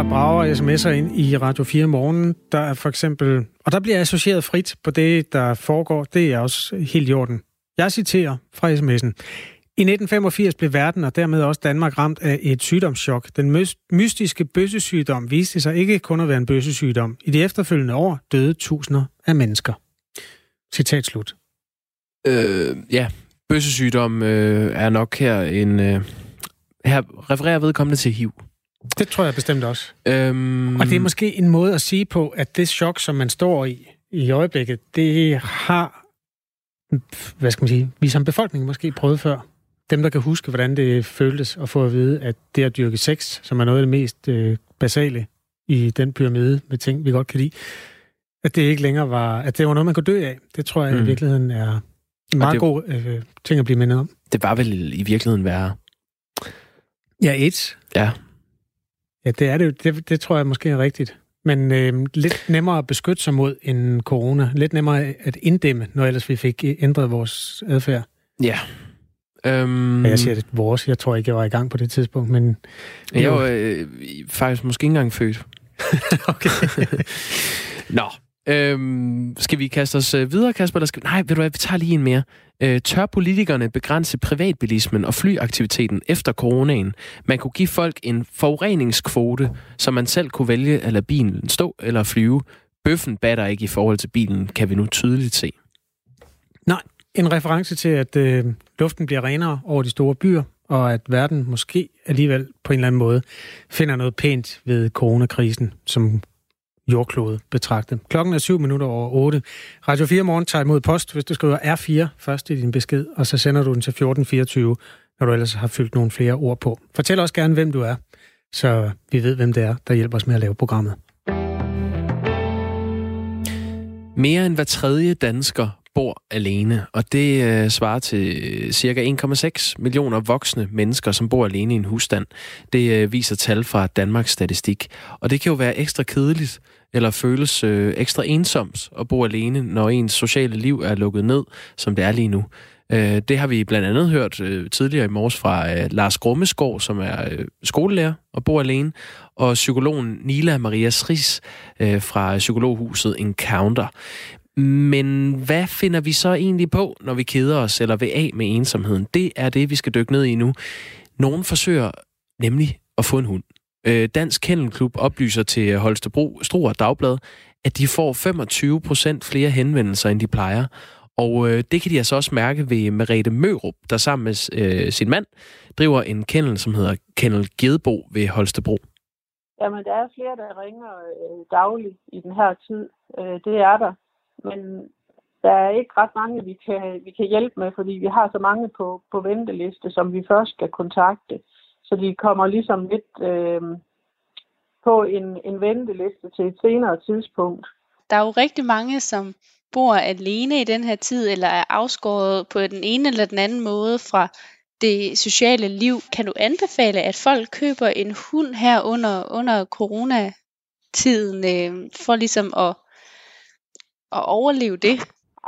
der brager sms'er ind i Radio 4 morgen. Der er for eksempel, og der bliver associeret frit på det, der foregår. Det er også helt i orden. Jeg citerer fra sms'en. I 1985 blev verden og dermed også Danmark ramt af et sygdomschok. Den mystiske bøssesygdom viste sig ikke kun at være en bøssesygdom. I de efterfølgende år døde tusinder af mennesker. Citat slut. Øh, ja, bøssesygdom øh, er nok her en... Øh, her refererer vedkommende til HIV. Det tror jeg bestemt også. Øhm... Og det er måske en måde at sige på, at det chok, som man står i i øjeblikket, det har, hvad skal man sige, vi som befolkning måske prøvet før. Dem, der kan huske, hvordan det føltes at få at vide, at det at dyrke sex, som er noget af det mest øh, basale i den pyramide med ting, vi godt kan lide, at det ikke længere var, at det var noget, man kunne dø af. Det tror jeg mm. i virkeligheden er en meget det, god øh, ting at blive mindet om. Det var vel i virkeligheden værre. Ja, et. Ja. Ja, det er det. Det, det tror jeg måske er rigtigt. Men øh, lidt nemmere at beskytte sig mod en corona. Lidt nemmere at inddæmme, når ellers vi fik ændret vores adfærd. Ja. Øhm... Jeg siger det vores. Jeg tror ikke, jeg var i gang på det tidspunkt, men... Jeg var øh, faktisk måske ikke engang født. okay. Nå, Øhm, skal vi kaste os øh, videre, Kasper? Eller skal... Nej, ved du hvad, vi tager lige en mere. Øh, tør politikerne begrænse privatbilismen og flyaktiviteten efter coronaen? Man kunne give folk en forureningskvote, så man selv kunne vælge at lade bilen stå eller flyve. Bøffen batter ikke i forhold til bilen, kan vi nu tydeligt se. Nej, en reference til, at øh, luften bliver renere over de store byer, og at verden måske alligevel på en eller anden måde finder noget pænt ved coronakrisen, som jordklode betragtet. Klokken er 7 minutter over 8. Radio 4 Morgen tager imod post, hvis du skriver R4 først i din besked, og så sender du den til 1424, når du ellers har fyldt nogle flere ord på. Fortæl også gerne, hvem du er, så vi ved, hvem det er, der hjælper os med at lave programmet. Mere end hver tredje dansker bor alene, og det øh, svarer til øh, cirka 1,6 millioner voksne mennesker, som bor alene i en husstand. Det øh, viser tal fra Danmarks Statistik. Og det kan jo være ekstra kedeligt, eller føles øh, ekstra ensomt at bo alene, når ens sociale liv er lukket ned, som det er lige nu. Øh, det har vi blandt andet hørt øh, tidligere i morges fra øh, Lars Grummeskov, som er øh, skolelærer og bor alene, og psykologen Nila Maria Sris øh, fra psykologhuset Encounter. Men hvad finder vi så egentlig på, når vi keder os eller vil af med ensomheden? Det er det, vi skal dykke ned i nu. Nogen forsøger nemlig at få en hund. Øh, Dansk Kennelklub oplyser til Holstebro Struer Dagblad, at de får 25 procent flere henvendelser, end de plejer. Og øh, det kan de altså også mærke ved Merete Mørup, der sammen med øh, sin mand driver en kennel, som hedder Kennel Gedbo ved Holstebro. Jamen, der er flere, der ringer øh, dagligt i den her tid. Øh, det er der. Men der er ikke ret mange, vi kan, vi kan hjælpe med, fordi vi har så mange på, på venteliste, som vi først skal kontakte. Så de kommer ligesom lidt øh, på en, en venteliste til et senere tidspunkt. Der er jo rigtig mange, som bor alene i den her tid, eller er afskåret på den ene eller den anden måde fra det sociale liv. Kan du anbefale, at folk køber en hund her under, under coronatiden, øh, for ligesom at, at overleve det?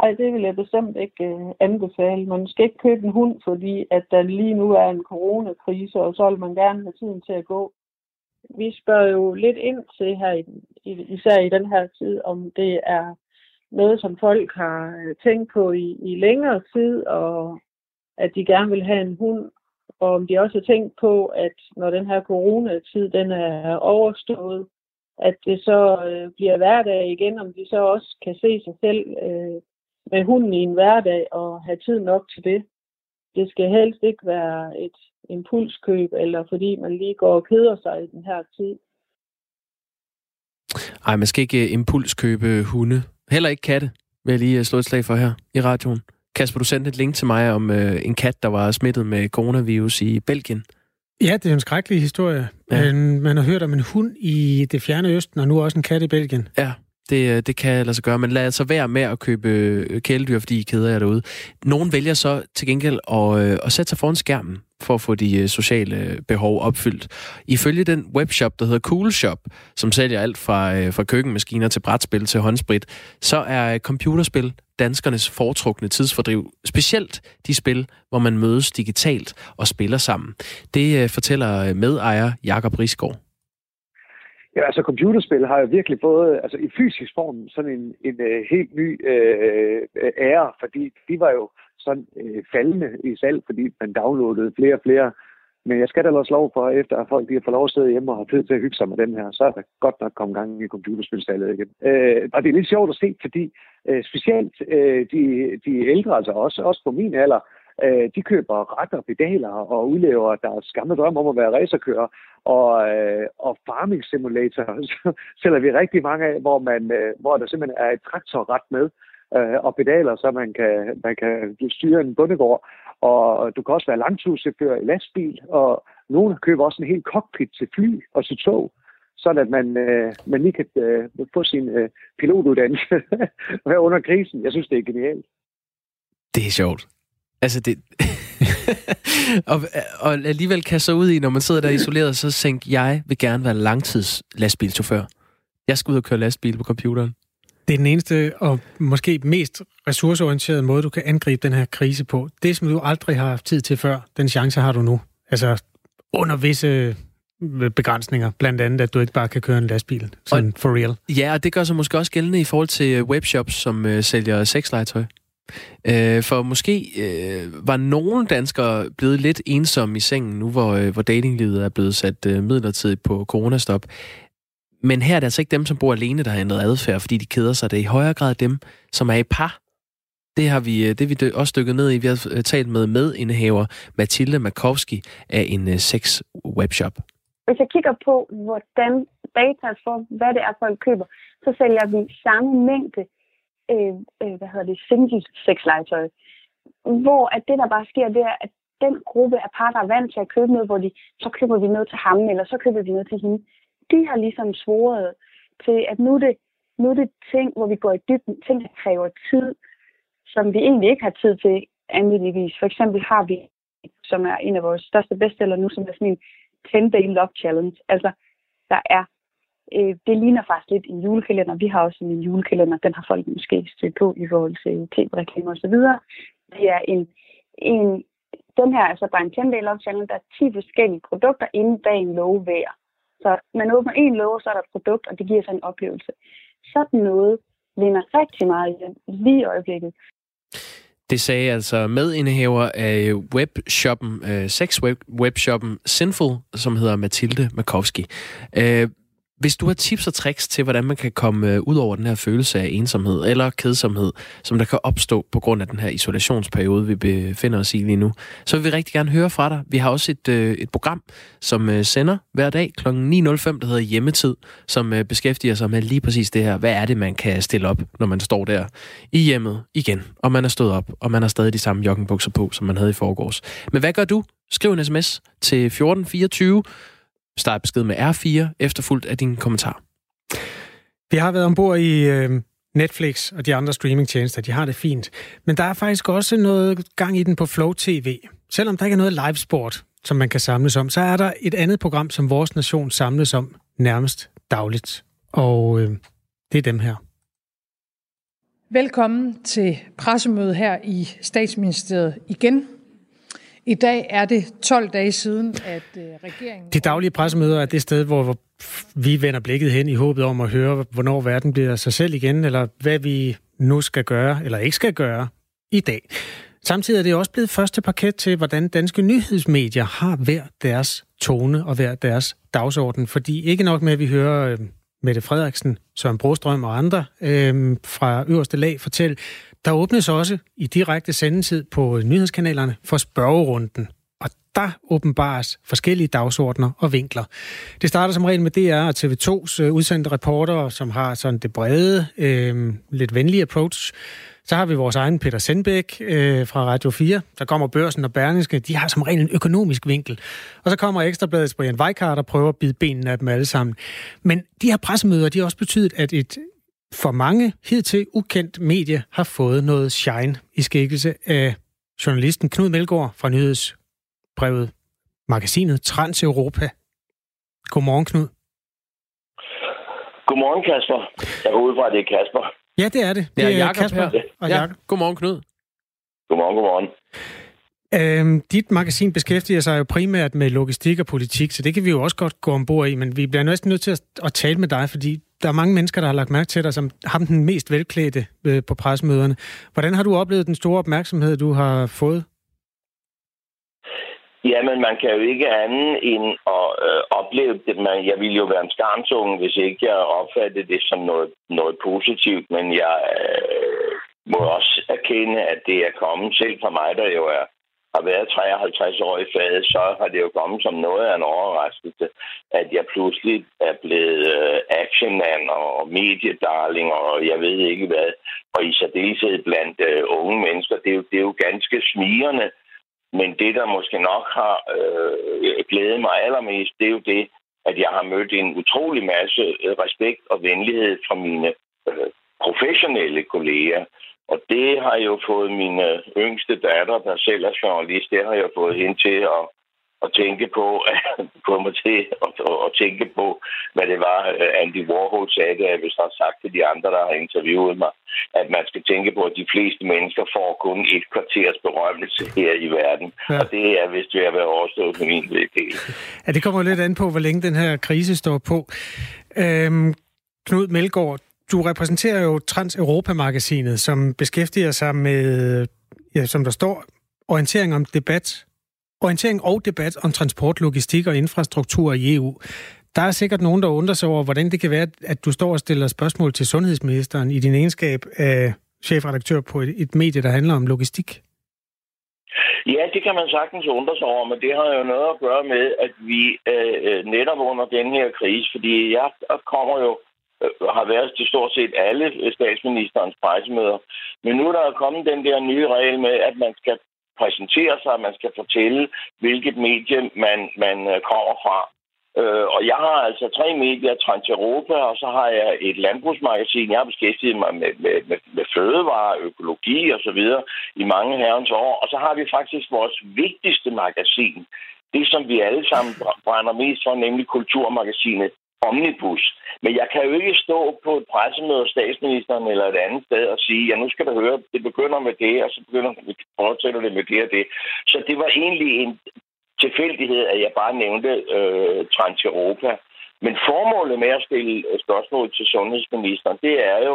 Nej, det vil jeg bestemt ikke øh, anbefale. Man skal ikke købe en hund, fordi at der lige nu er en coronakrise, og så vil man gerne have tiden til at gå. Vi spørger jo lidt ind til her, især i den her tid, om det er noget, som folk har øh, tænkt på i, i længere tid, og at de gerne vil have en hund, og om de også har tænkt på, at når den her coronatid den er overstået, at det så øh, bliver hverdag igen, om de så også kan se sig selv øh, med hunden i en hverdag og have tid nok til det. Det skal helst ikke være et impulskøb, eller fordi man lige går og keder sig i den her tid. Ej, man skal ikke impulskøbe hunde. Heller ikke katte, vil jeg lige øh, slå et slag for her i radioen. Kasper, du sendte et link til mig om øh, en kat, der var smittet med coronavirus i Belgien. Ja, det er en skrækkelig historie. Ja. Man har hørt om en hund i det fjerne østen, og nu også en kat i Belgien. Ja, det, øh, det kan lade sig gøre, men lad altså være med at købe øh, kæledyr, fordi I keder jer derude. Nogen vælger så til gengæld at, øh, at sætte sig foran skærmen for at få de sociale behov opfyldt. Ifølge den webshop, der hedder Cool Shop, som sælger alt fra, fra køkkenmaskiner til brætspil til håndsprit, så er computerspil danskernes foretrukne tidsfordriv. Specielt de spil, hvor man mødes digitalt og spiller sammen. Det fortæller medejer Jakob Risgaard. Ja, altså computerspil har jo virkelig fået, altså i fysisk form, sådan en, en øh, helt ny øh, øh ære, fordi de var jo sådan øh, faldende i salg, fordi man downloadede flere og flere. Men jeg skal da også lov for, efter at folk de har fået lov at sidde hjemme og har tid til at hygge sig med den her, så er der godt nok kommet gang i computerspilsalget igen. Øh, og det er lidt sjovt at se, fordi øh, specielt øh, de, de ældre, altså også, også på min alder, Øh, de køber ret og pedaler og udlever deres gamle drøm om at være racerkører. Og, øh, og farming simulator sælger vi rigtig mange af, hvor, man, øh, hvor der simpelthen er et traktorret med øh, og pedaler, så man kan, man kan styre en bundegård. Og du kan også være langturschauffør i lastbil, og nogen køber også en helt cockpit til fly og til tog sådan at man, øh, man lige kan øh, få sin øh, pilotuddannelse under krisen. Jeg synes, det er genialt. Det er sjovt. Altså det... og, og alligevel kan så ud i, når man sidder der isoleret, så tænker jeg vil gerne være langtids lastbilchauffør. Jeg skal ud og køre lastbil på computeren. Det er den eneste og måske mest ressourceorienterede måde, du kan angribe den her krise på. Det, som du aldrig har haft tid til før, den chance har du nu. Altså under visse begrænsninger, blandt andet, at du ikke bare kan køre en lastbil, sådan og, for real. Ja, og det gør sig måske også gældende i forhold til webshops, som uh, sælger sexlegetøj. Øh, for måske øh, var nogle danskere blevet lidt ensomme i sengen, nu hvor, øh, hvor datinglivet er blevet sat øh, midlertidigt på coronastop. Men her er det altså ikke dem, som bor alene, der har ændret adfærd, fordi de keder sig. Det er i højere grad dem, som er i par. Det har vi, øh, det vi også dykket ned i. Vi har øh, talt med medindehaver Mathilde Makowski af en øh, sex webshop. Hvis jeg kigger på, hvordan data for, hvad det er, folk køber, så sælger vi samme mængde øh, øh, hvad hedder det, single sexlegetøj. Hvor at det, der bare sker, det er, at den gruppe af par, der er vant til at købe noget, hvor de, så køber vi noget til ham, eller så køber vi noget til hende, de har ligesom svoret til, at nu er det, nu er det ting, hvor vi går i dybden, ting, der kræver tid, som vi egentlig ikke har tid til almindeligvis. For eksempel har vi, som er en af vores største bestseller nu, som er sådan en 10-day love challenge. Altså, der er øh, det ligner faktisk lidt en julekalender. Vi har også en julekalender, den har folk måske stødt på i forhold til tv-reklamer osv. Det er en, en, den her er altså bare en 10 day channel. Der er 10 forskellige produkter inden bag en låge hver. Så man åbner en låge, så er der et produkt, og det giver sig en oplevelse. Sådan noget vinder rigtig meget lige i øjeblikket. Det sagde altså medindehaver af webshoppen, øh, sex webshoppen Sinful, som hedder Mathilde Makowski. Øh, hvis du har tips og tricks til, hvordan man kan komme øh, ud over den her følelse af ensomhed eller kedsomhed, som der kan opstå på grund af den her isolationsperiode, vi befinder os i lige nu, så vil vi rigtig gerne høre fra dig. Vi har også et, øh, et program, som øh, sender hver dag kl. 9.05, der hedder Hjemmetid, som beskæftiger sig med lige præcis det her. Hvad er det, man kan stille op, når man står der i hjemmet igen, og man er stået op, og man har stadig de samme joggingbukser på, som man havde i forgårs. Men hvad gør du? Skriv en sms til 1424 Start besked med R4, efterfulgt af din kommentar. Vi har været ombord i øh, Netflix og de andre streamingtjenester. De har det fint. Men der er faktisk også noget gang i den på Flow TV. Selvom der ikke er noget livesport, som man kan samles om, så er der et andet program, som vores nation samles om nærmest dagligt. Og øh, det er dem her. Velkommen til pressemødet her i statsministeriet igen. I dag er det 12 dage siden, at øh, regeringen... De daglige pressemøder er det sted, hvor vi vender blikket hen i håbet om at høre, hvornår verden bliver sig selv igen, eller hvad vi nu skal gøre, eller ikke skal gøre i dag. Samtidig er det også blevet første paket til, hvordan danske nyhedsmedier har hver deres tone og hver deres dagsorden. Fordi ikke nok med, at vi hører øh, Mette Frederiksen, Søren Brostrøm og andre øh, fra øverste lag fortælle, der åbnes også i direkte sendetid på nyhedskanalerne for spørgerunden. Og der åbenbares forskellige dagsordner og vinkler. Det starter som regel med DR og TV2's øh, udsendte reporter, som har sådan det brede, øh, lidt venlige approach. Så har vi vores egen Peter Sendbæk øh, fra Radio 4. Der kommer Børsen og Berlingske. De har som regel en økonomisk vinkel. Og så kommer Ekstrabladets Brian Weikart og prøver at bide benene af dem alle sammen. Men de her pressemøder, de har også betydet, at et for mange hidtil ukendt medie har fået noget shine i skikkelse af journalisten Knud Melgaard fra nyhedsbrevet magasinet Trans-Europa. Godmorgen, Knud. Godmorgen, Kasper. Jeg går ud fra, at det er Kasper. Ja, det er det. Det er, Jacob Kasper her. og ja. Jacob. Godmorgen, Knud. Godmorgen, godmorgen. Øhm, dit magasin beskæftiger sig jo primært med logistik og politik, så det kan vi jo også godt gå ombord i, men vi bliver næsten nødt til at, at tale med dig, fordi der er mange mennesker, der har lagt mærke til dig som ham den mest velklædte øh, på pressemøderne. Hvordan har du oplevet den store opmærksomhed, du har fået? Jamen, man kan jo ikke andet end at øh, opleve det. Man, jeg ville jo være en skarnsunge, hvis ikke jeg opfattede det som noget, noget positivt, men jeg øh, må også erkende, at det er kommet selv fra mig, der jo er har været 53 år i faget, så har det jo kommet som noget af en overraskelse, at jeg pludselig er blevet øh, actionman og mediedarling og jeg ved ikke hvad. Og i særdeleshed blandt øh, unge mennesker, det er, jo, det er jo ganske smirende. Men det, der måske nok har øh, glædet mig allermest, det er jo det, at jeg har mødt en utrolig masse øh, respekt og venlighed fra mine øh, professionelle kolleger. Og det har jo fået min øh, yngste datter, der selv er journalist, det har jeg fået hende til at, at tænke på, at få mig til at, at, tænke på, hvad det var, øh, Andy Warhol sagde, det jeg vist har sagt til de andre, der har interviewet mig, at man skal tænke på, at de fleste mennesker får kun et kvarters berømmelse her i verden. Ja. Og det er vist ved at være overstået på min del. Ja, det kommer lidt an på, hvor længe den her krise står på. Øhm, Knud Melgaard, du repræsenterer jo Trans-Europa-magasinet, som beskæftiger sig med, ja, som der står, orientering om debat, orientering og debat om transport, logistik og infrastruktur i EU. Der er sikkert nogen, der undrer sig over, hvordan det kan være, at du står og stiller spørgsmål til sundhedsministeren i din egenskab af chefredaktør på et, et medie, der handler om logistik. Ja, det kan man sagtens undre sig over, men det har jo noget at gøre med, at vi øh, øh netop under den her krise, fordi jeg kommer jo Øh, har været til stort set alle statsministerens pressemøder. Men nu er der kommet den der nye regel med, at man skal præsentere sig, man skal fortælle, hvilket medie man, man øh, kommer fra. Øh, og jeg har altså tre medier, Trans-Europa, og så har jeg et landbrugsmagasin. Jeg har beskæftiget mig med, med, med, med fødevare, økologi og så videre i mange herrens år. Og så har vi faktisk vores vigtigste magasin, det som vi alle sammen brænder mest for, nemlig Kulturmagasinet Omnibus. Men jeg kan jo ikke stå på et pressemøde statsministeren eller et andet sted og sige, ja, nu skal du høre, det begynder med det, og så begynder, fortsætter det med det og det. Så det var egentlig en tilfældighed, at jeg bare nævnte øh, Trans-Europa. Men formålet med at stille øh, spørgsmål til sundhedsministeren, det er jo,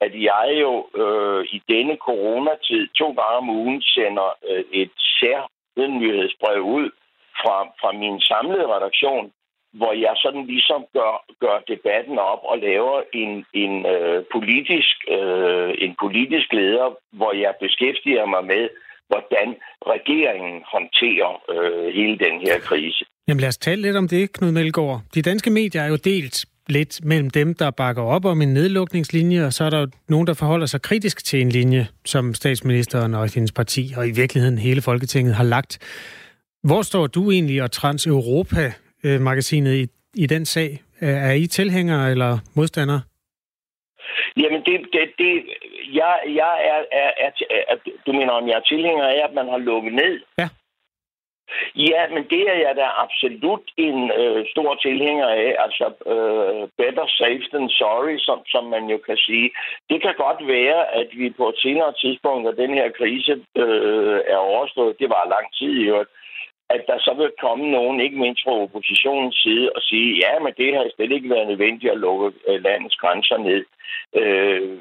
at jeg jo øh, i denne coronatid to gange om ugen sender øh, et særnyhedsbrev ud fra, fra min samlede redaktion, hvor jeg sådan ligesom gør, gør debatten op og laver en, en, øh, politisk, øh, en politisk leder, hvor jeg beskæftiger mig med, hvordan regeringen håndterer øh, hele den her krise. Jamen lad os tale lidt om det, Knud Melgaard. De danske medier er jo delt lidt mellem dem, der bakker op om en nedlukningslinje, og så er der jo nogen, der forholder sig kritisk til en linje, som statsministeren og hendes parti, og i virkeligheden hele Folketinget har lagt. Hvor står du egentlig og Trans Europa Trans-Europa-magasinet i, i den sag? Er I tilhængere eller modstandere? Jamen, det, det, det, jeg, jeg er, er, er, er, du mener, om jeg er tilhænger af, at man har lukket ned? Ja. Ja, men det er jeg da absolut en øh, stor tilhænger af. Altså, øh, better safe than sorry, som, som man jo kan sige. Det kan godt være, at vi på et senere tidspunkt, når den her krise øh, er overstået, det var lang tid i øvrigt, at der så vil komme nogen, ikke mindst fra oppositionens side, og sige, ja, men det har slet ikke været nødvendigt at lukke øh, landets grænser ned. Øh,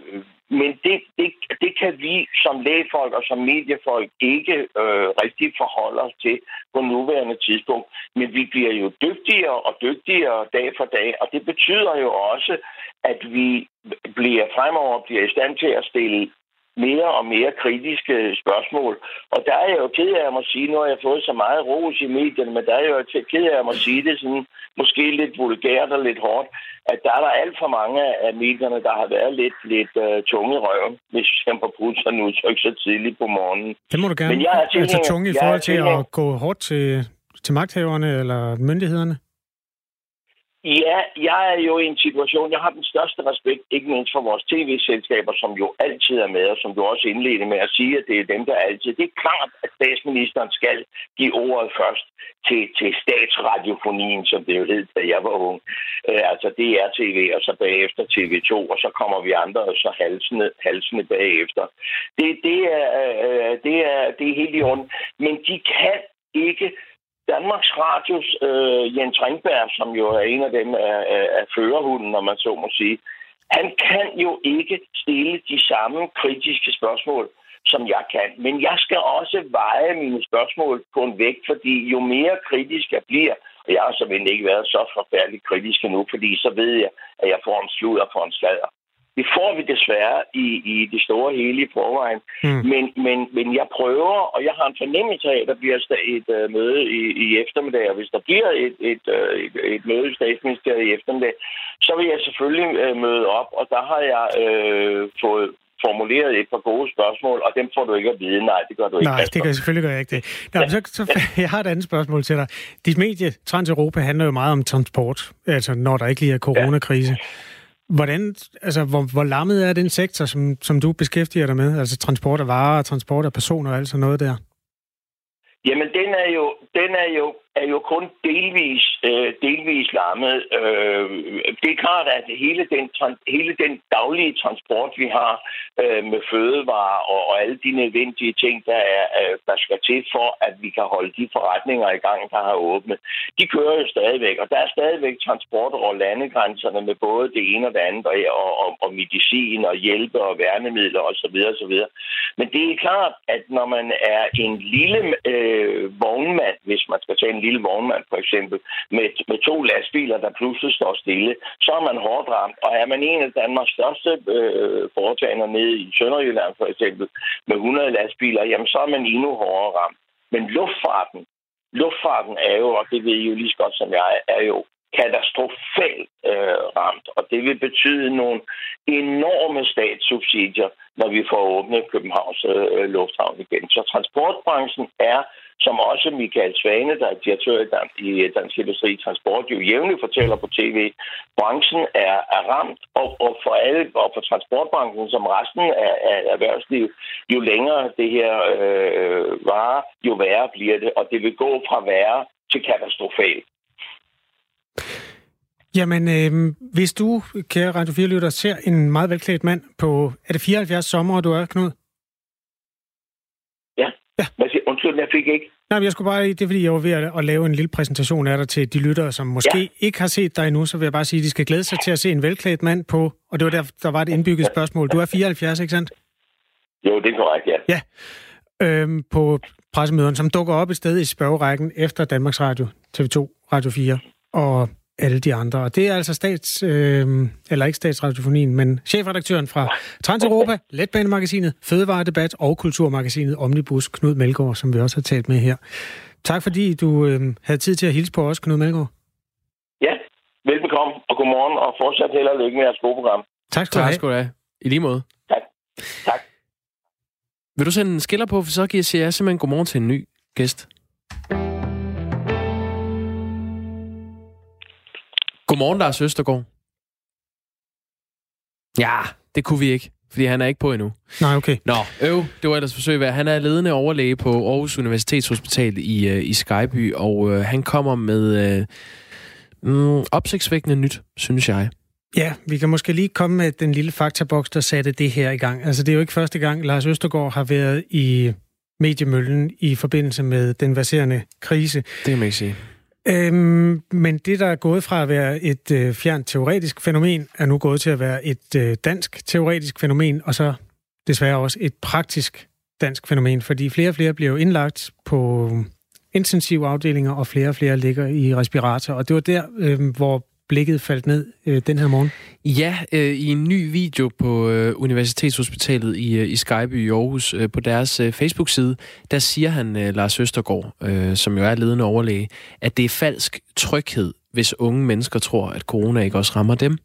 men det, det, det kan vi som lægefolk og som mediefolk ikke øh, rigtig forholde os til på nuværende tidspunkt. Men vi bliver jo dygtigere og dygtigere dag for dag, og det betyder jo også, at vi bliver fremover bliver i stand til at stille mere og mere kritiske spørgsmål. Og der er jeg jo ked af at sige, nu har jeg fået så meget ros i medierne, men der er jeg jo ked af at sige det sådan, måske lidt vulgært og lidt hårdt, at der er der alt for mange af medierne, der har været lidt, lidt uh, tunge i røven, hvis jeg må bruge sådan udtryk så tidligt på morgenen. Det må du gerne. Men jeg er tilhænger, altså tunge i forhold til at gå hårdt til, til magthaverne eller myndighederne? Ja, jeg er jo i en situation, jeg har den største respekt, ikke mindst for vores tv-selskaber, som jo altid er med, og som du også indledte med at sige, at det er dem, der altid. Det er klart, at statsministeren skal give ordet først til, til statsradiofonien, som det jo hed, da jeg var ung. Øh, altså DR-TV, og så bagefter TV2, og så kommer vi andre, og så halsene, halsene bagefter. Det, det, er, øh, øh, det, er, det er helt i orden. Men de kan ikke Danmarks Radios øh, Jens Ringberg, som jo er en af dem af, af, af førerhunden, når man så må sige, han kan jo ikke stille de samme kritiske spørgsmål, som jeg kan. Men jeg skal også veje mine spørgsmål på en vægt, fordi jo mere kritisk jeg bliver, og jeg har simpelthen ikke været så forfærdeligt kritisk endnu, fordi så ved jeg, at jeg får en slud og får en sladder. Det får vi desværre i, i det store hele i forvejen. Mm. Men, men, men jeg prøver, og jeg har en fornemmelse af, at der bliver et uh, møde i, i eftermiddag, og hvis der bliver et, et, uh, et, et møde i statsministeriet i eftermiddag, så vil jeg selvfølgelig uh, møde op, og der har jeg uh, fået formuleret et par gode spørgsmål, og dem får du ikke at vide. Nej, det gør du ikke. Nej, det gør selvfølgelig gør jeg ikke det. Nå, ja. så, så, jeg har et andet spørgsmål til dig. Dit medie, Trans-Europa, handler jo meget om transport, altså når der ikke lige er coronakrise. Ja. Hvordan, altså, hvor, hvor lammet er den sektor, som, som du beskæftiger dig med? Altså transport af varer, transport af personer og alt sådan noget der? Jamen, den er jo, den er jo er jo kun delvis, øh, delvis lammet. Øh, det er klart, at hele den, hele den daglige transport, vi har øh, med fødevarer og, og alle de nødvendige ting, der, er, øh, der skal til for, at vi kan holde de forretninger i gang, der har åbnet, de kører jo stadigvæk. Og der er stadigvæk transport over landegrænserne med både det ene og det andet, og, og, og medicin og hjælpe og værnemidler osv. osv. Men det er klart, at når man er en lille øh, vognmand, hvis man skal tale en lille vognmand for eksempel, med, med to lastbiler, der pludselig står stille, så er man hårdt ramt. Og er man en af Danmarks største øh, foretagender nede i Sønderjylland for eksempel, med 100 lastbiler, jamen så er man endnu hårdere ramt. Men luftfarten, luftfarten er jo, og det ved I jo lige så godt som jeg, er jo katastrofalt øh, ramt, og det vil betyde nogle enorme statssubsidier, når vi får åbnet Københavns øh, Lufthavn igen. Så transportbranchen er som også Michael Svane, der er direktør i Dansk Industri Transport, jo jævnligt fortæller på tv. Branchen er, er ramt, og, og for alle, og for transportbranchen som resten af, af erhvervslivet, jo længere det her øh, varer, jo værre bliver det, og det vil gå fra værre til katastrofalt. Jamen, øh, hvis du, kære Radio 4 ser en meget velklædt mand på, er det 74 sommer, du er, Knud? Ja. Hvad siger, undskyld, jeg fik ikke. Nej, men jeg skulle bare, det er fordi, jeg var ved at, lave en lille præsentation af dig til de lyttere, som måske ja. ikke har set dig endnu, så vil jeg bare sige, at de skal glæde sig til at se en velklædt mand på, og det var der, der var et indbygget ja. spørgsmål. Du er 74, ikke sandt? Jo, det er korrekt, ja. Ja, øhm, på pressemøderne, som dukker op et sted i spørgerækken efter Danmarks Radio, TV2, Radio 4 og alle de andre. Og det er altså stats, øh, eller ikke statsradiofonien, men chefredaktøren fra Transeuropa, Letbanemagasinet, Fødevaredebat og Kulturmagasinet Omnibus, Knud Melgaard, som vi også har talt med her. Tak fordi du øh, havde tid til at hilse på os, Knud Melgaard. Ja, velbekomme, og godmorgen, og fortsat held og lykke med jeres gode program. Tak skal du have. Tak skal du have. I lige måde. Tak. Tak. Vil du sende en skiller på, for så giver jeg simpelthen godmorgen til en ny gæst. Godmorgen, Lars Østergaard. Ja, det kunne vi ikke, fordi han er ikke på endnu. Nej, okay. Nå, øv, det var ellers forsøg værd. Han er ledende overlæge på Aarhus Universitetshospital i, uh, i Skyby, og uh, han kommer med uh, mm, opsigtsvækkende nyt, synes jeg. Ja, vi kan måske lige komme med den lille faktaboks, der satte det her i gang. Altså, det er jo ikke første gang, Lars Østergaard har været i mediemøllen i forbindelse med den verserende krise. Det kan man ikke sige. Øhm, men det, der er gået fra at være et øh, fjernt teoretisk fænomen, er nu gået til at være et øh, dansk teoretisk fænomen, og så desværre også et praktisk dansk fænomen, fordi flere og flere bliver jo indlagt på øh, intensivafdelinger, og flere og flere ligger i respirator. Og det var der, øh, hvor blikket faldt ned øh, den her morgen? Ja, øh, i en ny video på øh, Universitetshospitalet i, øh, i Skyby i Aarhus, øh, på deres øh, Facebook-side, der siger han, øh, Lars Østergaard, øh, som jo er ledende overlæge, at det er falsk tryghed, hvis unge mennesker tror, at corona ikke også rammer dem.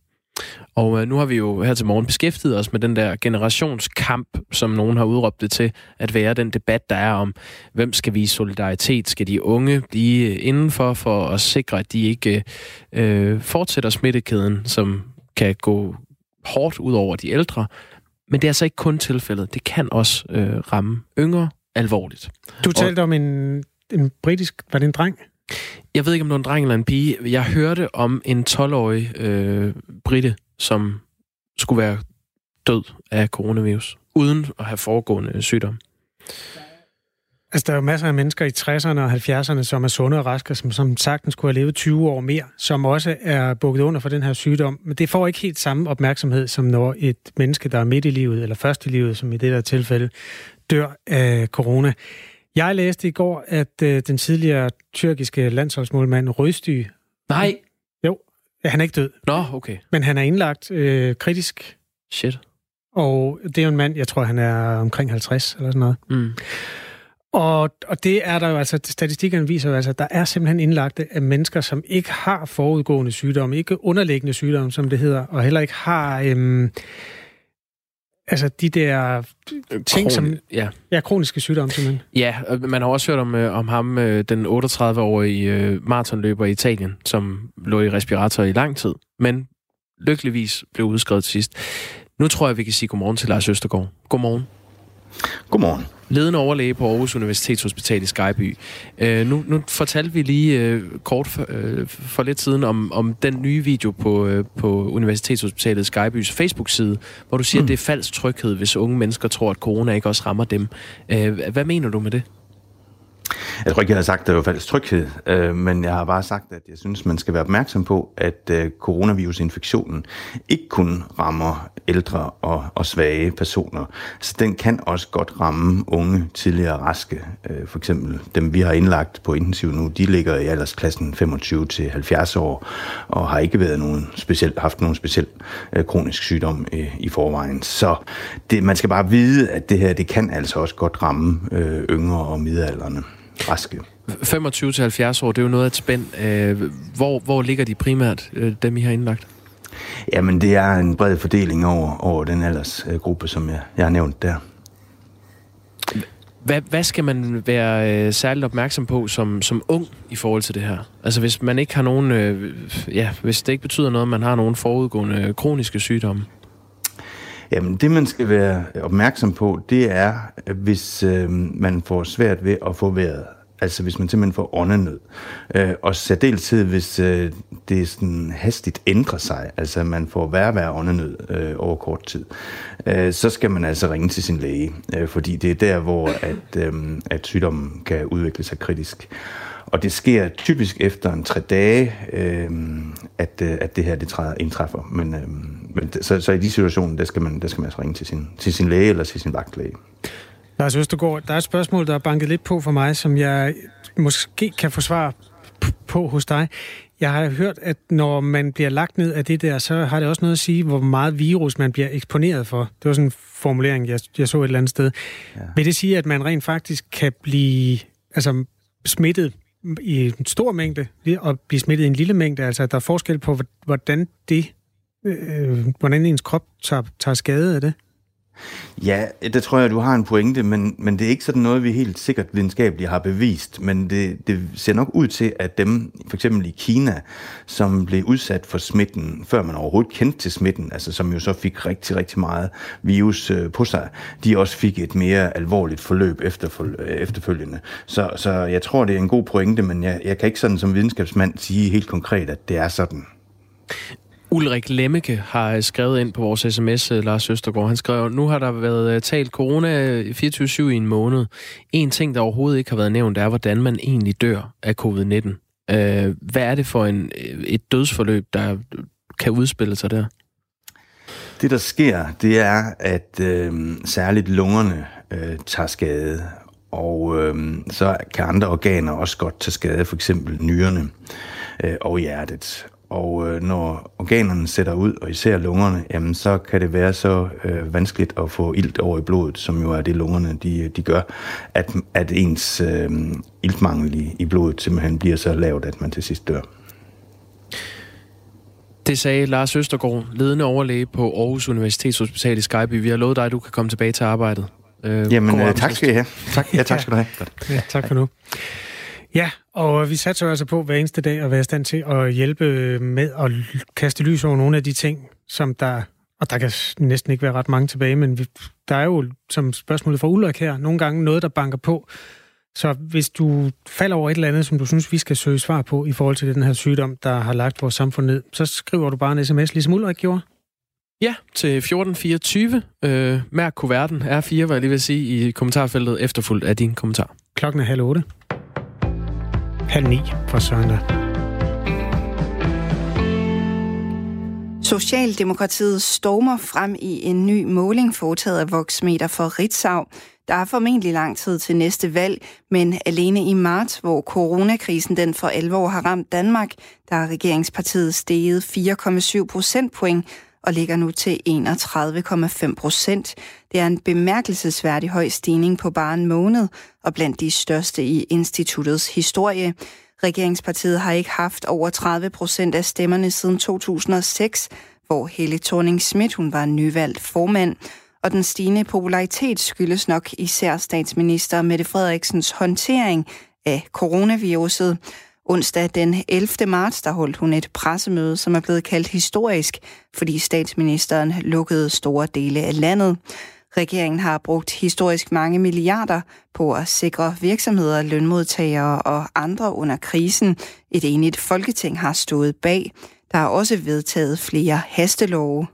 Og øh, nu har vi jo her til morgen beskæftiget os med den der generationskamp, som nogen har udråbt det til, at være den debat, der er om, hvem skal vise solidaritet? Skal de unge blive indenfor for at sikre, at de ikke øh, fortsætter smittekæden, som kan gå hårdt ud over de ældre? Men det er altså ikke kun tilfældet. Det kan også øh, ramme yngre alvorligt. Du talte Og, om en, en britisk... Var det en dreng? Jeg ved ikke, om det var en dreng eller en pige. Jeg hørte om en 12-årig øh, britte, som skulle være død af coronavirus, uden at have foregående sygdom. Altså, der er jo masser af mennesker i 60'erne og 70'erne, som er sunde og raske, som, som sagtens kunne have levet 20 år mere, som også er bukket under for den her sygdom. Men det får ikke helt samme opmærksomhed, som når et menneske, der er midt i livet, eller først i livet, som i det der tilfælde, dør af corona. Jeg læste i går, at øh, den tidligere tyrkiske landsholdsmålmand Rødsty... Nej! Jo, han er ikke død. Nå, okay. Men han er indlagt øh, kritisk. Shit. Og det er jo en mand, jeg tror, han er omkring 50 eller sådan noget. Mm. Og, og det er der jo altså, statistikkerne viser jo altså, at der er simpelthen indlagte af mennesker, som ikke har forudgående sygdomme, ikke underliggende sygdomme, som det hedder, og heller ikke har øhm, altså de der ting, Kron, som... Ja. ja, kroniske sygdomme simpelthen. Ja, man har også hørt om, øh, om ham, øh, den 38-årige øh, maratonløber i Italien, som lå i respirator i lang tid, men lykkeligvis blev udskrevet sidst. Nu tror jeg, vi kan sige godmorgen til Lars Østergaard. Godmorgen. Godmorgen. Ledende overlæge på Aarhus Universitetshospital i Skyby. Øh, nu, nu fortalte vi lige øh, kort for, øh, for lidt siden om, om den nye video på, øh, på Universitetshospitalet Skybys Facebook-side, hvor du siger, mm. at det er falsk tryghed, hvis unge mennesker tror, at corona ikke også rammer dem. Øh, hvad mener du med det? Jeg tror ikke, jeg har sagt, at det var falsk tryghed, øh, men jeg har bare sagt, at jeg synes, man skal være opmærksom på, at øh, coronavirusinfektionen ikke kun rammer ældre og, og svage personer. Så den kan også godt ramme unge, tidligere raske. Øh, for eksempel dem, vi har indlagt på intensiv nu, de ligger i aldersklassen 25 til 70 år og har ikke været nogen speciel, haft nogen speciel øh, kronisk sygdom øh, i forvejen. Så det, man skal bare vide, at det her, det kan altså også godt ramme øh, yngre og midalderne raske. 25 til 70 år, det er jo noget af et spænd. Øh, hvor, hvor ligger de primært, øh, dem I har indlagt? Jamen, det er en bred fordeling over, over den aldersgruppe, som jeg, jeg har nævnt der. Hvad, hvad skal man være øh, særligt opmærksom på som, som ung i forhold til det her? Altså hvis man ikke har nogen, øh, ja, hvis det ikke betyder noget, at man har nogen forudgående kroniske sygdomme? Jamen, det man skal være opmærksom på, det er, hvis øh, man får svært ved at få vejret. Altså hvis man simpelthen får åndenød. Øh, og særdeleshed, hvis øh, det sådan hastigt ændrer sig, altså man får værre værre åndenød øh, over kort tid, øh, så skal man altså ringe til sin læge, øh, fordi det er der, hvor at, øh, at sygdommen kan udvikle sig kritisk. Og det sker typisk efter en tre dage, øh, at, at det her det træder, indtræffer. Men, øh, men så, så i de situationer, der skal man, der skal man altså ringe til sin, til sin læge eller til sin vagtlæge. Lars Østergaard, der er et spørgsmål, der er banket lidt på for mig, som jeg måske kan få svar på hos dig. Jeg har hørt, at når man bliver lagt ned af det der, så har det også noget at sige, hvor meget virus man bliver eksponeret for. Det var sådan en formulering, jeg, jeg så et eller andet sted. Ja. Vil det sige, at man rent faktisk kan blive altså, smittet i en stor mængde og blive smittet i en lille mængde? Altså, der er forskel på, hvordan det, øh, øh, hvordan ens krop tager, tager skade af det? Ja, det tror jeg, du har en pointe, men, men det er ikke sådan noget, vi helt sikkert videnskabeligt har bevist. Men det, det ser nok ud til, at dem, for eksempel i Kina, som blev udsat for smitten, før man overhovedet kendte til smitten, altså som jo så fik rigtig, rigtig meget virus øh, på sig, de også fik et mere alvorligt forløb øh, efterfølgende. Så, så jeg tror, det er en god pointe, men jeg, jeg kan ikke sådan som videnskabsmand sige helt konkret, at det er sådan. Ulrik Lemmeke har øh, skrevet ind på vores sms, øh, Lars Østergaard. Han skrev, nu har der været øh, talt corona 24-7 i en måned. En ting, der overhovedet ikke har været nævnt, er, hvordan man egentlig dør af covid-19. Øh, hvad er det for en, et dødsforløb, der kan udspille sig der? Det, der sker, det er, at øh, særligt lungerne øh, tager skade, og øh, så kan andre organer også godt tage skade, for eksempel nyrerne øh, og hjertet. Og øh, når organerne sætter ud, og især lungerne, jamen, så kan det være så øh, vanskeligt at få ilt over i blodet, som jo er det lungerne de, de gør, at, at ens øh, iltmangel i, i blodet simpelthen bliver så lavt, at man til sidst dør. Det sagde Lars Østergaard, ledende overlæge på Aarhus Universitetshospital i Skyby. Vi har lovet dig, at du kan komme tilbage til arbejdet. Øh, Jamen, øh, tak skal I have. Tak, ja, tak skal du have. Ja, tak for nu. Ja, og vi satser altså på hver eneste dag at være i stand til at hjælpe med at kaste lys over nogle af de ting, som der, og der kan næsten ikke være ret mange tilbage, men vi, der er jo, som spørgsmålet fra Ulrik her, nogle gange noget, der banker på. Så hvis du falder over et eller andet, som du synes, vi skal søge svar på i forhold til den her sygdom, der har lagt vores samfund ned, så skriver du bare en sms, ligesom Ulrik gjorde. Ja, til 1424. Øh, mærk kuverten R4, var jeg lige vil sige, i kommentarfeltet efterfulgt af din kommentar. Klokken er halv otte. Halv ni for søndag. Socialdemokratiet stormer frem i en ny måling foretaget af Voxmeter for Ritzau. Der er formentlig lang tid til næste valg, men alene i marts, hvor coronakrisen den for alvor har ramt Danmark, der er regeringspartiet steget 4,7 procentpoint og ligger nu til 31,5 procent. Det er en bemærkelsesværdig høj stigning på bare en måned, og blandt de største i instituttets historie. Regeringspartiet har ikke haft over 30 procent af stemmerne siden 2006, hvor Helle thorning Schmidt hun var nyvalgt formand. Og den stigende popularitet skyldes nok især statsminister Mette Frederiksens håndtering af coronaviruset. Onsdag den 11. marts, der holdt hun et pressemøde, som er blevet kaldt historisk, fordi statsministeren lukkede store dele af landet. Regeringen har brugt historisk mange milliarder på at sikre virksomheder, lønmodtagere og andre under krisen. Et enigt folketing har stået bag. Der er også vedtaget flere hastelove.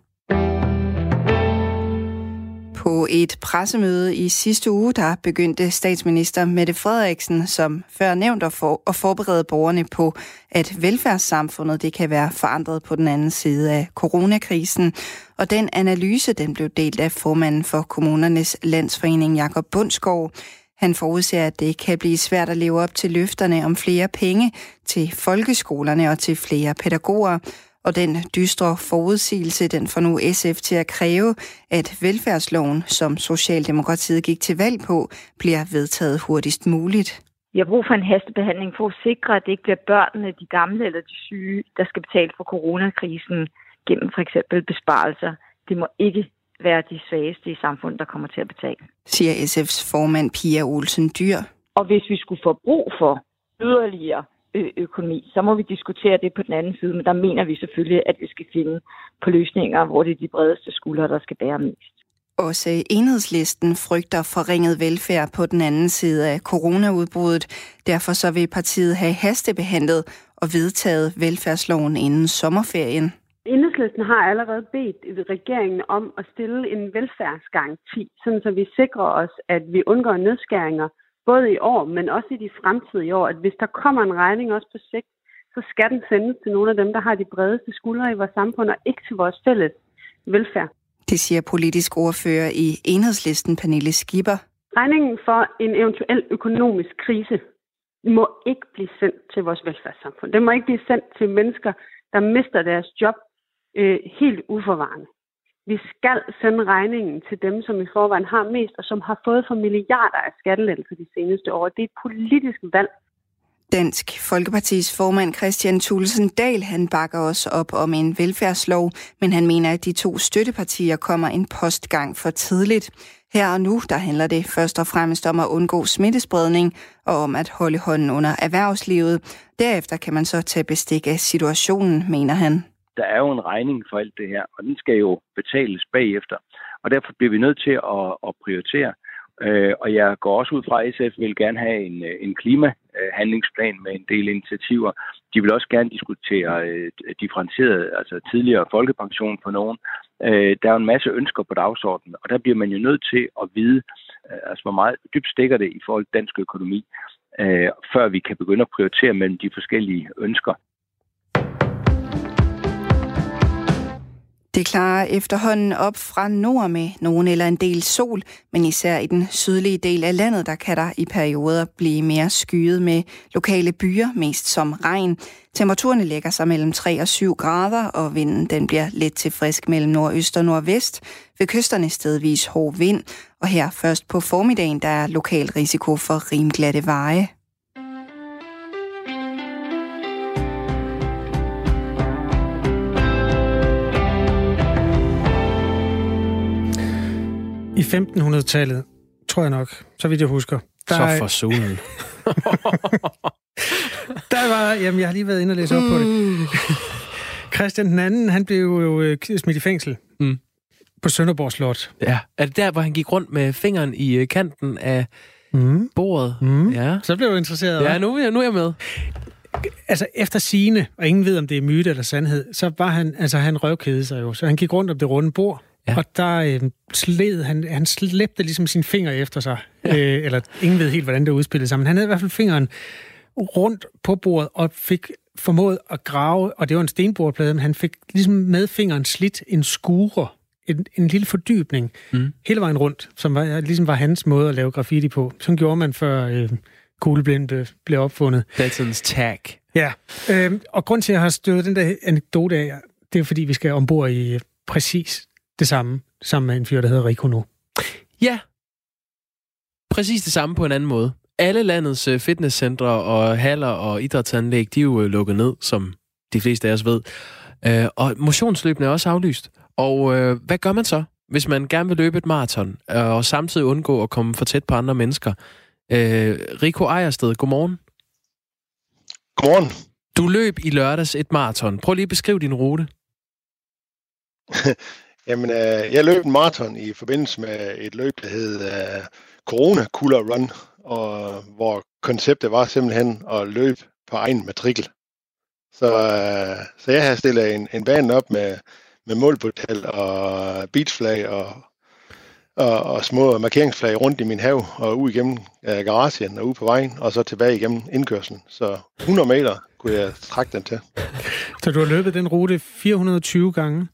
På et pressemøde i sidste uge, der begyndte statsminister Mette Frederiksen, som før nævnt, at, for, at forberede borgerne på, at velfærdssamfundet det kan være forandret på den anden side af coronakrisen. Og den analyse, den blev delt af formanden for kommunernes landsforening, Jakob Bundsgaard. Han forudser, at det kan blive svært at leve op til løfterne om flere penge til folkeskolerne og til flere pædagoger. Og den dystre forudsigelse, den får nu SF til at kræve, at velfærdsloven, som Socialdemokratiet gik til valg på, bliver vedtaget hurtigst muligt. Vi har brug for en hastebehandling for at sikre, at det ikke bliver børnene, de gamle eller de syge, der skal betale for coronakrisen gennem for eksempel besparelser. Det må ikke være de svageste i samfundet, der kommer til at betale. Siger SF's formand Pia Olsen Dyr. Og hvis vi skulle få brug for yderligere økonomi, så må vi diskutere det på den anden side, men der mener vi selvfølgelig, at vi skal finde på løsninger, hvor det er de bredeste skuldre, der skal bære mest. Også enhedslisten frygter forringet velfærd på den anden side af coronaudbruddet. Derfor så vil partiet have hastebehandlet og vedtaget velfærdsloven inden sommerferien. Enhedslisten har allerede bedt regeringen om at stille en velfærdsgaranti, sådan så vi sikrer os, at vi undgår nedskæringer både i år, men også i de fremtidige år, at hvis der kommer en regning også på sigt, så skal den sendes til nogle af dem, der har de bredeste skuldre i vores samfund, og ikke til vores fælles velfærd. Det siger politisk ordfører i Enhedslisten, Pernille Skipper. Regningen for en eventuel økonomisk krise må ikke blive sendt til vores velfærdssamfund. Den må ikke blive sendt til mennesker, der mister deres job øh, helt uforvarende. Vi skal sende regningen til dem, som i forvejen har mest, og som har fået for milliarder af skattelettelser de seneste år. Det er et politisk valg. Dansk Folkepartis formand Christian Thulesen Dahl, han bakker også op om en velfærdslov, men han mener, at de to støttepartier kommer en postgang for tidligt. Her og nu, der handler det først og fremmest om at undgå smittespredning og om at holde hånden under erhvervslivet. Derefter kan man så tage bestik af situationen, mener han der er jo en regning for alt det her, og den skal jo betales bagefter. Og derfor bliver vi nødt til at, at prioritere. Øh, og jeg går også ud fra, at SF vil gerne have en, øh, en klimahandlingsplan med en del initiativer. De vil også gerne diskutere øh, differentieret, altså tidligere folkepension for nogen. Øh, der er en masse ønsker på dagsordenen, og der bliver man jo nødt til at vide, øh, altså hvor meget dybt stikker det i forhold til dansk økonomi, øh, før vi kan begynde at prioritere mellem de forskellige ønsker. Det klarer efterhånden op fra nord med nogen eller en del sol, men især i den sydlige del af landet, der kan der i perioder blive mere skyet med lokale byer, mest som regn. Temperaturerne lægger sig mellem 3 og 7 grader, og vinden den bliver let til frisk mellem nordøst og nordvest. Ved kysterne stedvis hård vind, og her først på formiddagen, der er lokal risiko for rimglatte veje. I 1500-tallet, tror jeg nok, så vidt jeg husker. Der så for solen. der var, jamen jeg har lige været inde og læse op på det. Mm. Christian den anden, han blev jo øh, smidt i fængsel. Mm. På Sønderborg Slot. Ja, er det der, hvor han gik rundt med fingeren i øh, kanten af mm. bordet? Mm. Ja. Så blev du interesseret, Ja, nu, nu er jeg med. Altså, efter sine, og ingen ved, om det er myte eller sandhed, så var han, altså han røvkede sig jo. Så han gik rundt om det runde bord. Ja. Og der øh, sled han, han slæbte ligesom sin finger efter sig. Ja. Øh, eller ingen ved helt, hvordan det udspillede sig, men han havde i hvert fald fingeren rundt på bordet og fik formået at grave, og det var en stenbordplade, men han fik ligesom med fingeren slidt en skure, en, en lille fordybning, mm. hele vejen rundt, som var, ligesom var hans måde at lave graffiti på. Sådan gjorde man før øh, kugleblind blev, blev opfundet. Datidens tag. Ja, øh, og grund til, at jeg har stødt den der anekdote af, det er fordi, vi skal ombord i præcis det samme, sammen med en fyr, der hedder Rico nu. Ja, præcis det samme på en anden måde. Alle landets øh, fitnesscentre og haller og idrætsanlæg, de er jo øh, lukket ned, som de fleste af os ved. Øh, og motionsløbene er også aflyst. Og hvad gør man så, hvis man gerne vil løbe et maraton, og samtidig undgå at komme for tæt på andre mennesker? Rico Ejersted, godmorgen. Godmorgen. Du løb i lørdags et maraton. Prøv lige at beskrive din rute. Jamen, øh, jeg løb en maraton i forbindelse med et løb, der hed øh, Corona Cooler Run, og hvor konceptet var simpelthen at løbe på egen matrikel. Så, øh, så jeg har stillet en, en bane op med, med målportal og beachflag og, og, og små markeringsflag rundt i min have og ud igennem øh, garagen og ud på vejen, og så tilbage igennem indkørslen. Så 100 meter kunne jeg trække den til. Så du har løbet den rute 420 gange?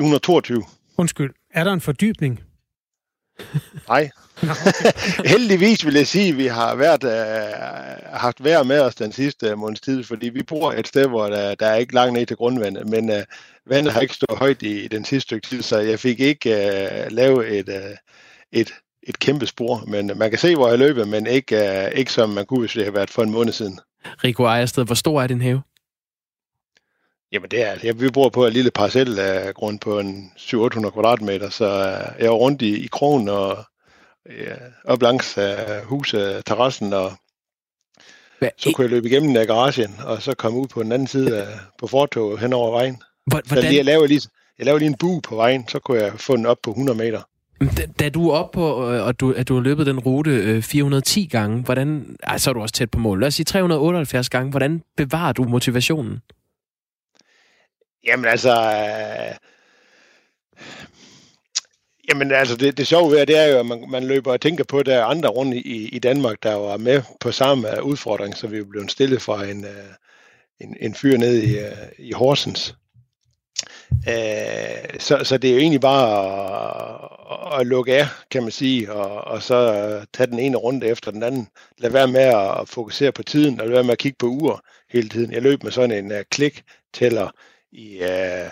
422. Undskyld. Er der en fordybning? Nej. Heldigvis vil jeg sige, at vi har været, uh, haft vejr med os den sidste måneds tid, fordi vi bor et sted, hvor der, der er ikke langt ned til grundvandet, men uh, vandet har ikke stået højt i, i den sidste stykke tid, så jeg fik ikke uh, lavet et, uh, et, et kæmpe spor. Men man kan se, hvor jeg løber, men ikke, uh, ikke som man kunne, hvis det havde været for en måned siden. Rico Ejersted, hvor stor er din have? Jamen det er, jeg, vi bor på en lille parcel af grund på en 700-800 kvadratmeter, så øh, jeg er rundt i, i krogen og ja, op langs uh, huset, terrassen, og Hvad, så kunne jeg løbe igennem af garagen, og så komme ud på den anden side af, på fortoget hen over vejen. Hvordan? Så jeg laver lige, jeg laver lige en bue på vejen, så kunne jeg få den op på 100 meter. Da, da du er oppe på, øh, og du, at du har løbet den rute 410 gange, hvordan, ej, så er du også tæt på mål. Lad os sige 378 gange. Hvordan bevarer du motivationen? Jamen altså... Øh, jamen altså, det, det sjove ved det er jo, at man, man løber og tænker på, at der er andre rundt i, i Danmark, der var med på samme øh, udfordring, så vi er blevet stillet fra en, øh, en, en fyr ned i, øh, i Horsens. Uh, så, så det er jo egentlig bare at, at lukke af, kan man sige, og, og så øh, tage den ene runde efter den anden. Lad være med at fokusere på tiden, og lad være med at kigge på ur hele tiden. Jeg løb med sådan en uh, klik-tæller i, uh,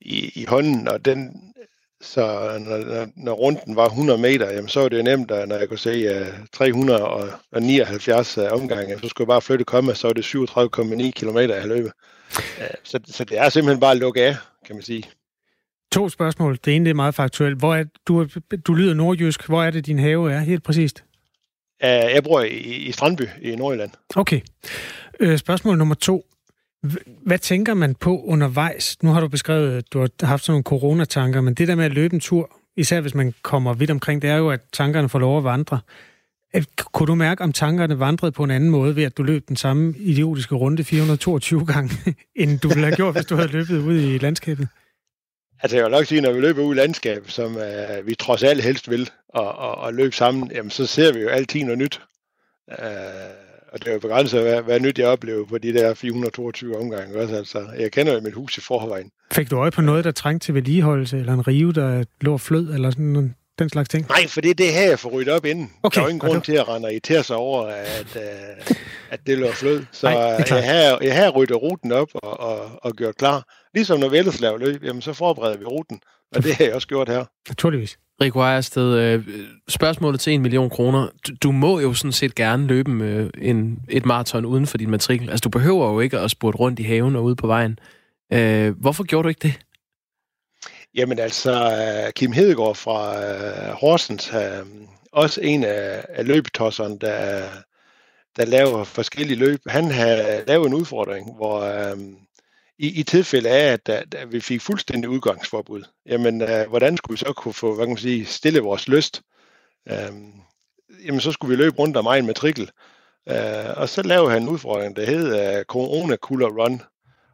i, i hånden, og den, så når, når runden var 100 meter, jamen, så var det jo nemt, at når jeg kunne se uh, 379 uh, omgange, så skulle jeg bare flytte komma, så var det 37,9 km jeg løbet. Uh, så, så det er simpelthen bare at lukke af, kan man sige. To spørgsmål. Det ene det er meget faktuelt. Hvor er, du, du lyder nordjysk. Hvor er det, din have er helt præcist? Uh, jeg bor i, i Strandby i Nordjylland. Okay. Uh, spørgsmål nummer to. Hvad tænker man på undervejs? Nu har du beskrevet, at du har haft sådan nogle coronatanker, men det der med at løbe en tur, især hvis man kommer vidt omkring, det er jo, at tankerne får lov at vandre. Kunne du mærke, om tankerne vandrede på en anden måde ved, at du løb den samme idiotiske runde 422 gange, end du ville have gjort, hvis du havde løbet ud i landskabet? Altså jeg vil nok sige, når vi løber ud i landskab, som øh, vi trods alt helst vil, og, og, og løbe sammen, jamen så ser vi jo altid noget nyt. Øh, og det er jo begrænset, hvad, hvad nyt jeg oplever på de der 422 omgange også. Altså, jeg kender jo mit hus i forvejen. Fik du øje på noget, der trængte til vedligeholdelse, eller en rive, der lå flød, eller sådan noget, den slags ting? Nej, for det er det her, jeg får ryddet op inden. Okay. Der er jo ingen grund til at rende og irritere sig over, at, uh, at det lå flød. Så Nej, jeg, har, jeg har ryddet ruten op og, og, og gjort klar. Ligesom når vi ellers laver løb, jamen, så forbereder vi ruten. Og det har jeg også gjort her. Naturligvis. Rico Ejersted, øh, spørgsmålet til en million kroner. Du, du må jo sådan set gerne løbe med en, et maraton uden for din matrikel. Altså, du behøver jo ikke at spurte rundt i haven og ude på vejen. Øh, hvorfor gjorde du ikke det? Jamen altså, Kim Hedegaard fra uh, Horsens, uh, også en af, af løbetosserne, der, der laver forskellige løb. Han har lavet en udfordring, hvor... Uh, i, i tilfælde af, at, at, at vi fik fuldstændig udgangsforbud, jamen, øh, hvordan skulle vi så kunne få, hvad kan man sige, stille vores lyst? Øh, jamen, så skulle vi løbe rundt om egen matrikel. Øh, og så lavede han en udfordring, der hed øh, Corona Cooler Run.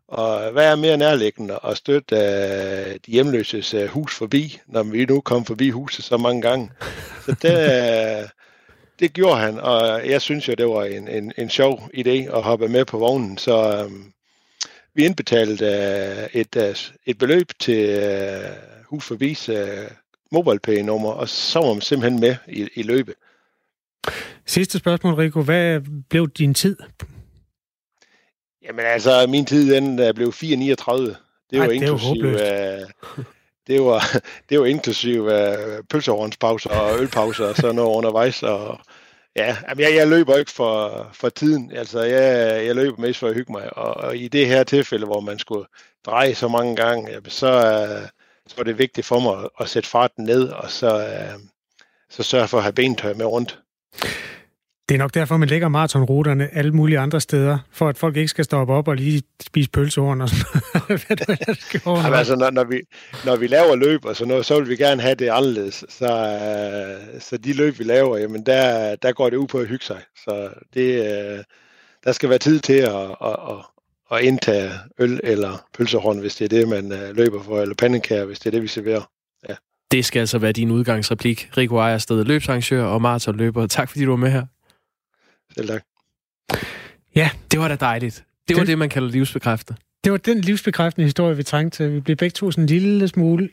Og hvad er mere nærliggende at støtte øh, de hjemløses øh, hus forbi, når vi nu kom forbi huset så mange gange. Så det, øh, det gjorde han, og jeg synes jo, det var en, en, en sjov idé at hoppe med på vognen. Så øh, vi indbetalte uh, et, uh, et beløb til uh, hus forbis uh, MobilePay-nummer, og så var man simpelthen med i, i løbet. Sidste spørgsmål, Rico. Hvad blev din tid? Jamen altså, min tid den blev 4,39. Det var inklusiv... Uh, det var, det var inklusiv uh, pølsehornspauser og ølpauser og sådan noget undervejs. Og, ja, jeg, jeg løber ikke for, for tiden. Altså, jeg, jeg løber mest for at hygge mig. Og, og i det her tilfælde, hvor man skulle dreje så mange gange, så, øh, så er det vigtigt for mig at sætte farten ned, og så, øh, så sørge for at have bentøj med rundt. Det er nok derfor, man lægger maratonruterne alle mulige andre steder, for at folk ikke skal stoppe op og lige spise pølsehorn og sådan noget. Jamen, altså, når, når, vi, når vi laver løb og sådan noget, så vil vi gerne have det anderledes. Så, uh, så de løb, vi laver, jamen der, der går det ud på at hygge sig. Så det, uh, der skal være tid til at, at, at, at indtage øl eller pølsehorn, hvis det er det, man uh, løber for, eller pandekager, hvis det er det, vi serverer. Ja. Det skal altså være din udgangsreplik. Rico Ejersted, løbsarrangør og maratonløber. Tak fordi du var med her. Selv tak. Ja. Det var da dejligt. Det var det, det man kalder livsbekræftet. Det var den livsbekræftende historie, vi trængte til. Vi blev begge to sådan en lille smule...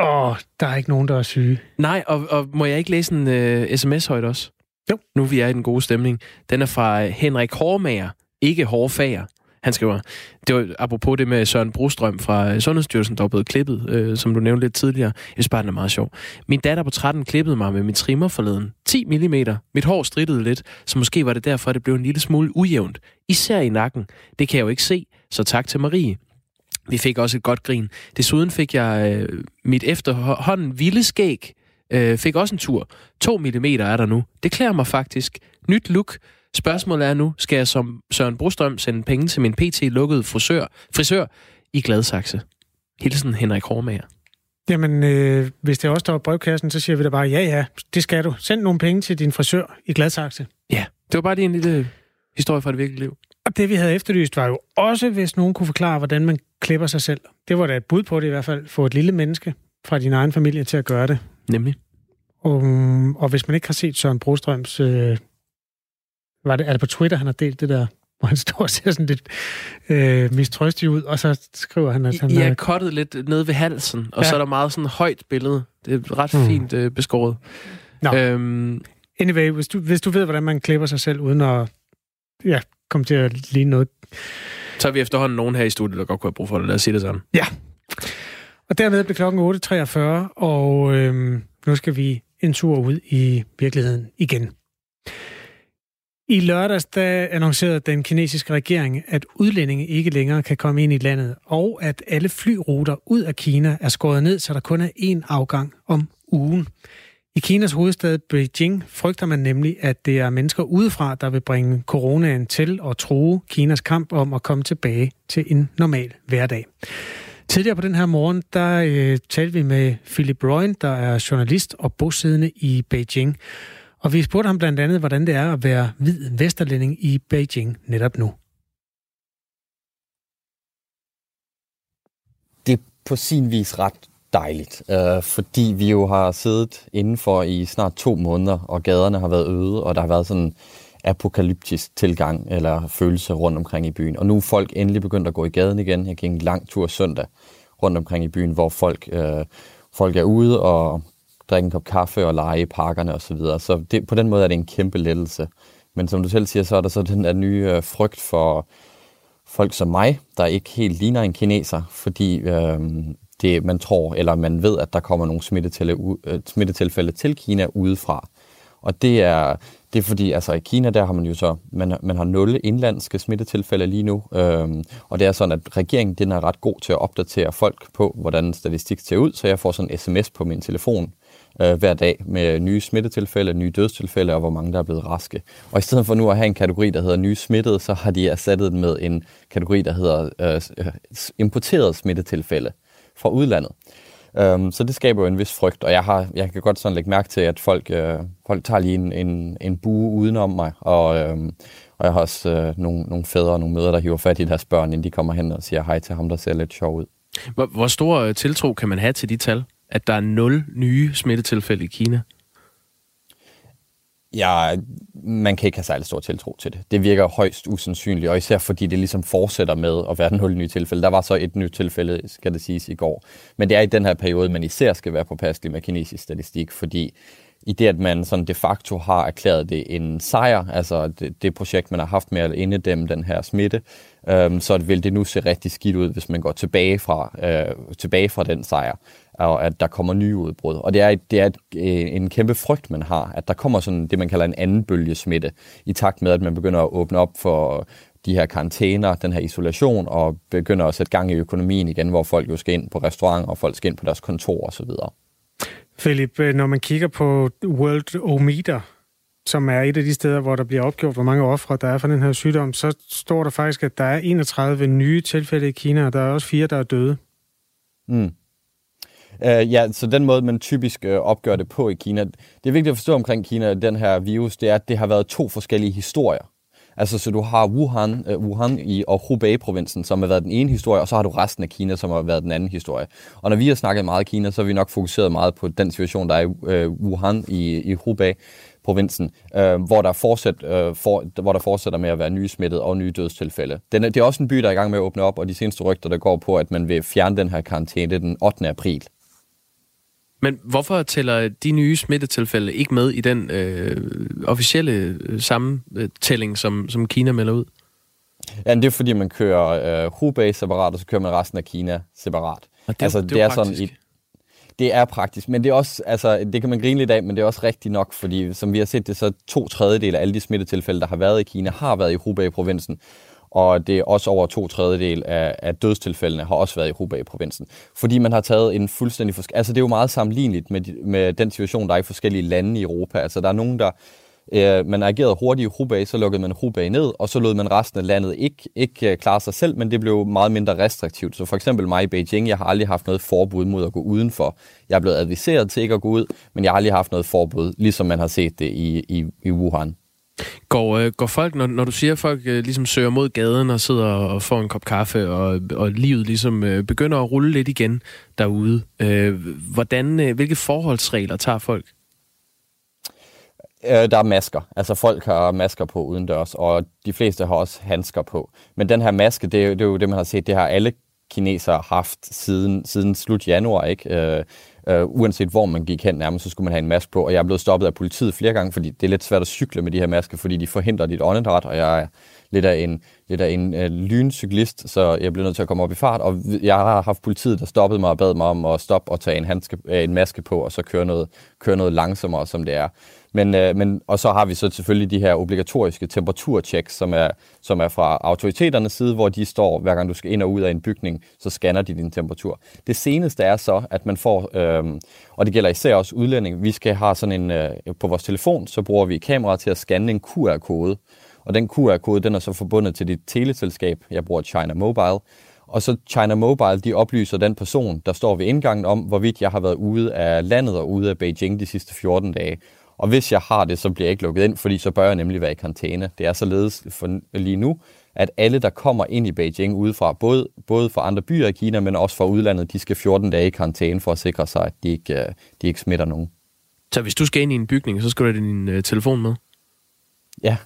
Åh, der er ikke nogen, der er syge. Nej, og, og må jeg ikke læse en uh, sms højt også? Jo. Nu vi er i den gode stemning. Den er fra Henrik Hårmager, ikke Hårfager. Han skriver, det var apropos det med Søren Brostrøm fra øh, Sundhedsstyrelsen, der var blevet klippet, øh, som du nævnte lidt tidligere. Jeg synes bare, den er meget sjov. Min datter på 13 klippede mig med min trimmer forleden. 10 mm. Mit hår strittede lidt, så måske var det derfor, det blev en lille smule ujævnt. Især i nakken. Det kan jeg jo ikke se, så tak til Marie. Vi fik også et godt grin. Desuden fik jeg øh, mit efterhånden vilde skæg, øh, fik også en tur. 2 mm er der nu. Det klæder mig faktisk. Nyt look. Spørgsmålet er nu, skal jeg som Søren Brostrøm sende penge til min PT-lukkede frisør, frisør i Gladsaxe? Hilsen Henrik Hormager. Jamen, øh, hvis det også står i brevkassen, så siger vi da bare, ja, ja, det skal du. Send nogle penge til din frisør i Gladsaxe. Ja, det var bare en lille historie fra det virkelige liv. Og det, vi havde efterlyst, var jo også, hvis nogen kunne forklare, hvordan man klipper sig selv. Det var da et bud på det i hvert fald, få et lille menneske fra din egen familie til at gøre det. Nemlig. Og, og hvis man ikke har set Søren Brostrøms øh, var det, er det på Twitter, han har delt det der, hvor han står og ser sådan lidt øh, mistrøstig ud, og så skriver han, at han... Jeg har kottet lidt ned ved halsen, og ja. så er der meget sådan højt billede. Det er ret mm. fint øh, beskåret. Nå. Øhm, anyway, hvis du, hvis du ved, hvordan man klipper sig selv, uden at ja, komme til at ligne noget... Så er vi efterhånden nogen her i studiet, der godt kunne have brug for det. Lad os sige det sådan. Ja. Og dermed blev klokken 8.43, og øhm, nu skal vi en tur ud i virkeligheden igen. I lørdags der annoncerede den kinesiske regering, at udlændinge ikke længere kan komme ind i landet, og at alle flyruter ud af Kina er skåret ned, så der kun er én afgang om ugen. I Kinas hovedstad Beijing frygter man nemlig, at det er mennesker udefra, der vil bringe coronaen til og true Kinas kamp om at komme tilbage til en normal hverdag. Tidligere på den her morgen, der øh, talte vi med Philip Royen, der er journalist og bosiddende i Beijing. Og vi spurgte ham blandt andet, hvordan det er at være hvid vesterlænding i Beijing netop nu. Det er på sin vis ret dejligt, øh, fordi vi jo har siddet indenfor i snart to måneder, og gaderne har været øde, og der har været sådan apokalyptisk tilgang eller følelse rundt omkring i byen. Og nu er folk endelig begyndt at gå i gaden igen. Jeg gik en lang tur søndag rundt omkring i byen, hvor folk, øh, folk er ude og drikke en kop kaffe og lege i parkerne osv. Så, videre. så det, på den måde er det en kæmpe lettelse. Men som du selv siger, så er der så den der nye øh, frygt for folk som mig, der ikke helt ligner en kineser, fordi øh, det, man tror, eller man ved, at der kommer nogle smittetilfælde, øh, smittetilfælde til Kina udefra. Og det er, det er fordi, altså i Kina, der har man jo så, man, man har nul indlandske smittetilfælde lige nu, øhm, og det er sådan, at regeringen den er ret god til at opdatere folk på, hvordan statistik ser ud, så jeg får sådan en sms på min telefon, øh, hver dag med nye smittetilfælde, nye dødstilfælde og hvor mange der er blevet raske. Og i stedet for nu at have en kategori, der hedder nye smittede, så har de erstattet den med en kategori, der hedder øh, øh importerede smittetilfælde fra udlandet. Øhm, så det skaber jo en vis frygt, og jeg, har, jeg kan godt sådan lægge mærke til, at folk, øh, folk tager lige en, en, en bue udenom mig, og, øh, og jeg har også øh, nogle, nogle fædre og nogle mødre, der hiver fat i deres børn, inden de kommer hen og siger hej til ham, der ser lidt sjov ud. Hvor, hvor stor øh, tiltro kan man have til de tal, at der er nul nye smittetilfælde i Kina? Ja, man kan ikke have særlig stor tiltro til det. Det virker højst usandsynligt, og især fordi det ligesom fortsætter med at være nul nye tilfælde. Der var så et nyt tilfælde, skal det siges, i går. Men det er i den her periode, man især skal være påpasselig med kinesisk statistik, fordi i det, at man sådan de facto har erklæret det en sejr, altså det, det projekt, man har haft med at inddæmme den her smitte, øhm, så vil det nu se rigtig skidt ud, hvis man går tilbage fra, øh, tilbage fra den sejr og at der kommer nye udbrud. Og det er, det er et, øh, en kæmpe frygt, man har, at der kommer sådan det, man kalder en anden bølge smitte, i takt med, at man begynder at åbne op for de her karantæner, den her isolation, og begynder at sætte gang i økonomien igen, hvor folk jo skal ind på restauranter, og folk skal ind på deres kontor osv. Philip, øh, når man kigger på World Ometer, som er et af de steder, hvor der bliver opgjort, hvor mange ofre der er for den her sygdom, så står der faktisk, at der er 31 nye tilfælde i Kina, og der er også fire, der er døde. Mm. Øh, ja, så den måde, man typisk øh, opgør det på i Kina, det er vigtigt at forstå omkring Kina, den her virus, det er, at det har været to forskellige historier. Altså, så du har Wuhan, øh, Wuhan i, og Hubei-provinsen, som har været den ene historie, og så har du resten af Kina, som har været den anden historie. Og når vi har snakket meget Kina, så har vi nok fokuseret meget på den situation, der er i øh, Wuhan i, i Hubei provinsen, øh, hvor, der fortsat, øh, for, hvor der fortsætter med at være nye smittede og nye dødstilfælde. Den er, det er også en by, der er i gang med at åbne op, og de seneste rygter, der går på, at man vil fjerne den her karantæne den 8. april. Men hvorfor tæller de nye smittetilfælde ikke med i den øh, officielle øh, sammentælling, som, som Kina melder ud? Ja, det er fordi, man kører øh, Hubei separat, og så kører man resten af Kina separat. Og det, altså, det, det er, sådan i, det er praktisk, men det er også, altså, det kan man grine lidt af, men det er også rigtigt nok, fordi som vi har set det, så to tredjedel af alle de smittetilfælde, der har været i Kina, har været i Hubei-provinsen og det er også over to tredjedel af, af dødstilfældene har også været i Hubei-provinsen. Fordi man har taget en fuldstændig... Forske- altså det er jo meget sammenligneligt med, med den situation, der er i forskellige lande i Europa. Altså der er nogen, der... Øh, man agerede hurtigt i Hubei, så lukkede man Hubei ned, og så lod man resten af landet ikke, ikke øh, klare sig selv, men det blev meget mindre restriktivt. Så for eksempel mig i Beijing, jeg har aldrig haft noget forbud mod at gå udenfor. Jeg er blevet adviseret til ikke at gå ud, men jeg har aldrig haft noget forbud, ligesom man har set det i, i, i Wuhan. Går, øh, går folk, når, når du siger, at folk øh, ligesom søger mod gaden og sidder og får en kop kaffe, og, og livet ligesom øh, begynder at rulle lidt igen derude, øh, hvordan, øh, hvilke forholdsregler tager folk? Øh, der er masker. Altså folk har masker på udendørs, og de fleste har også handsker på. Men den her maske, det er, det er jo det, man har set, det har alle kinesere haft siden, siden slut januar, ikke? Øh, øh, uanset hvor man gik hen nærmest, så skulle man have en maske på. Og jeg er blevet stoppet af politiet flere gange, fordi det er lidt svært at cykle med de her masker, fordi de forhindrer dit åndedræt, og jeg er lidt af en, lidt af en øh, lyncyklist, så jeg blev nødt til at komme op i fart. Og jeg har haft politiet, der stoppede mig og bad mig om at stoppe og tage en, handske, øh, en maske på, og så køre noget, køre noget langsommere, som det er. Men, øh, men, og så har vi så selvfølgelig de her obligatoriske temperaturchecks, som er, som er fra autoriteternes side, hvor de står, hver gang du skal ind og ud af en bygning, så scanner de din temperatur. Det seneste er så, at man får, øh, og det gælder især også udlænding, vi skal have sådan en, øh, på vores telefon, så bruger vi kamera til at scanne en QR-kode. Og den QR-kode, den er så forbundet til dit teleselskab. Jeg bruger China Mobile. Og så China Mobile, de oplyser den person, der står ved indgangen om, hvorvidt jeg har været ude af landet og ude af Beijing de sidste 14 dage. Og hvis jeg har det, så bliver jeg ikke lukket ind, fordi så bør jeg nemlig være i karantæne. Det er således for lige nu, at alle, der kommer ind i Beijing udefra, både, både fra andre byer i Kina, men også fra udlandet, de skal 14 dage i karantæne for at sikre sig, at de ikke, øh, de ikke smitter nogen. Så hvis du skal ind i en bygning, så skal du have din øh, telefon med? Ja,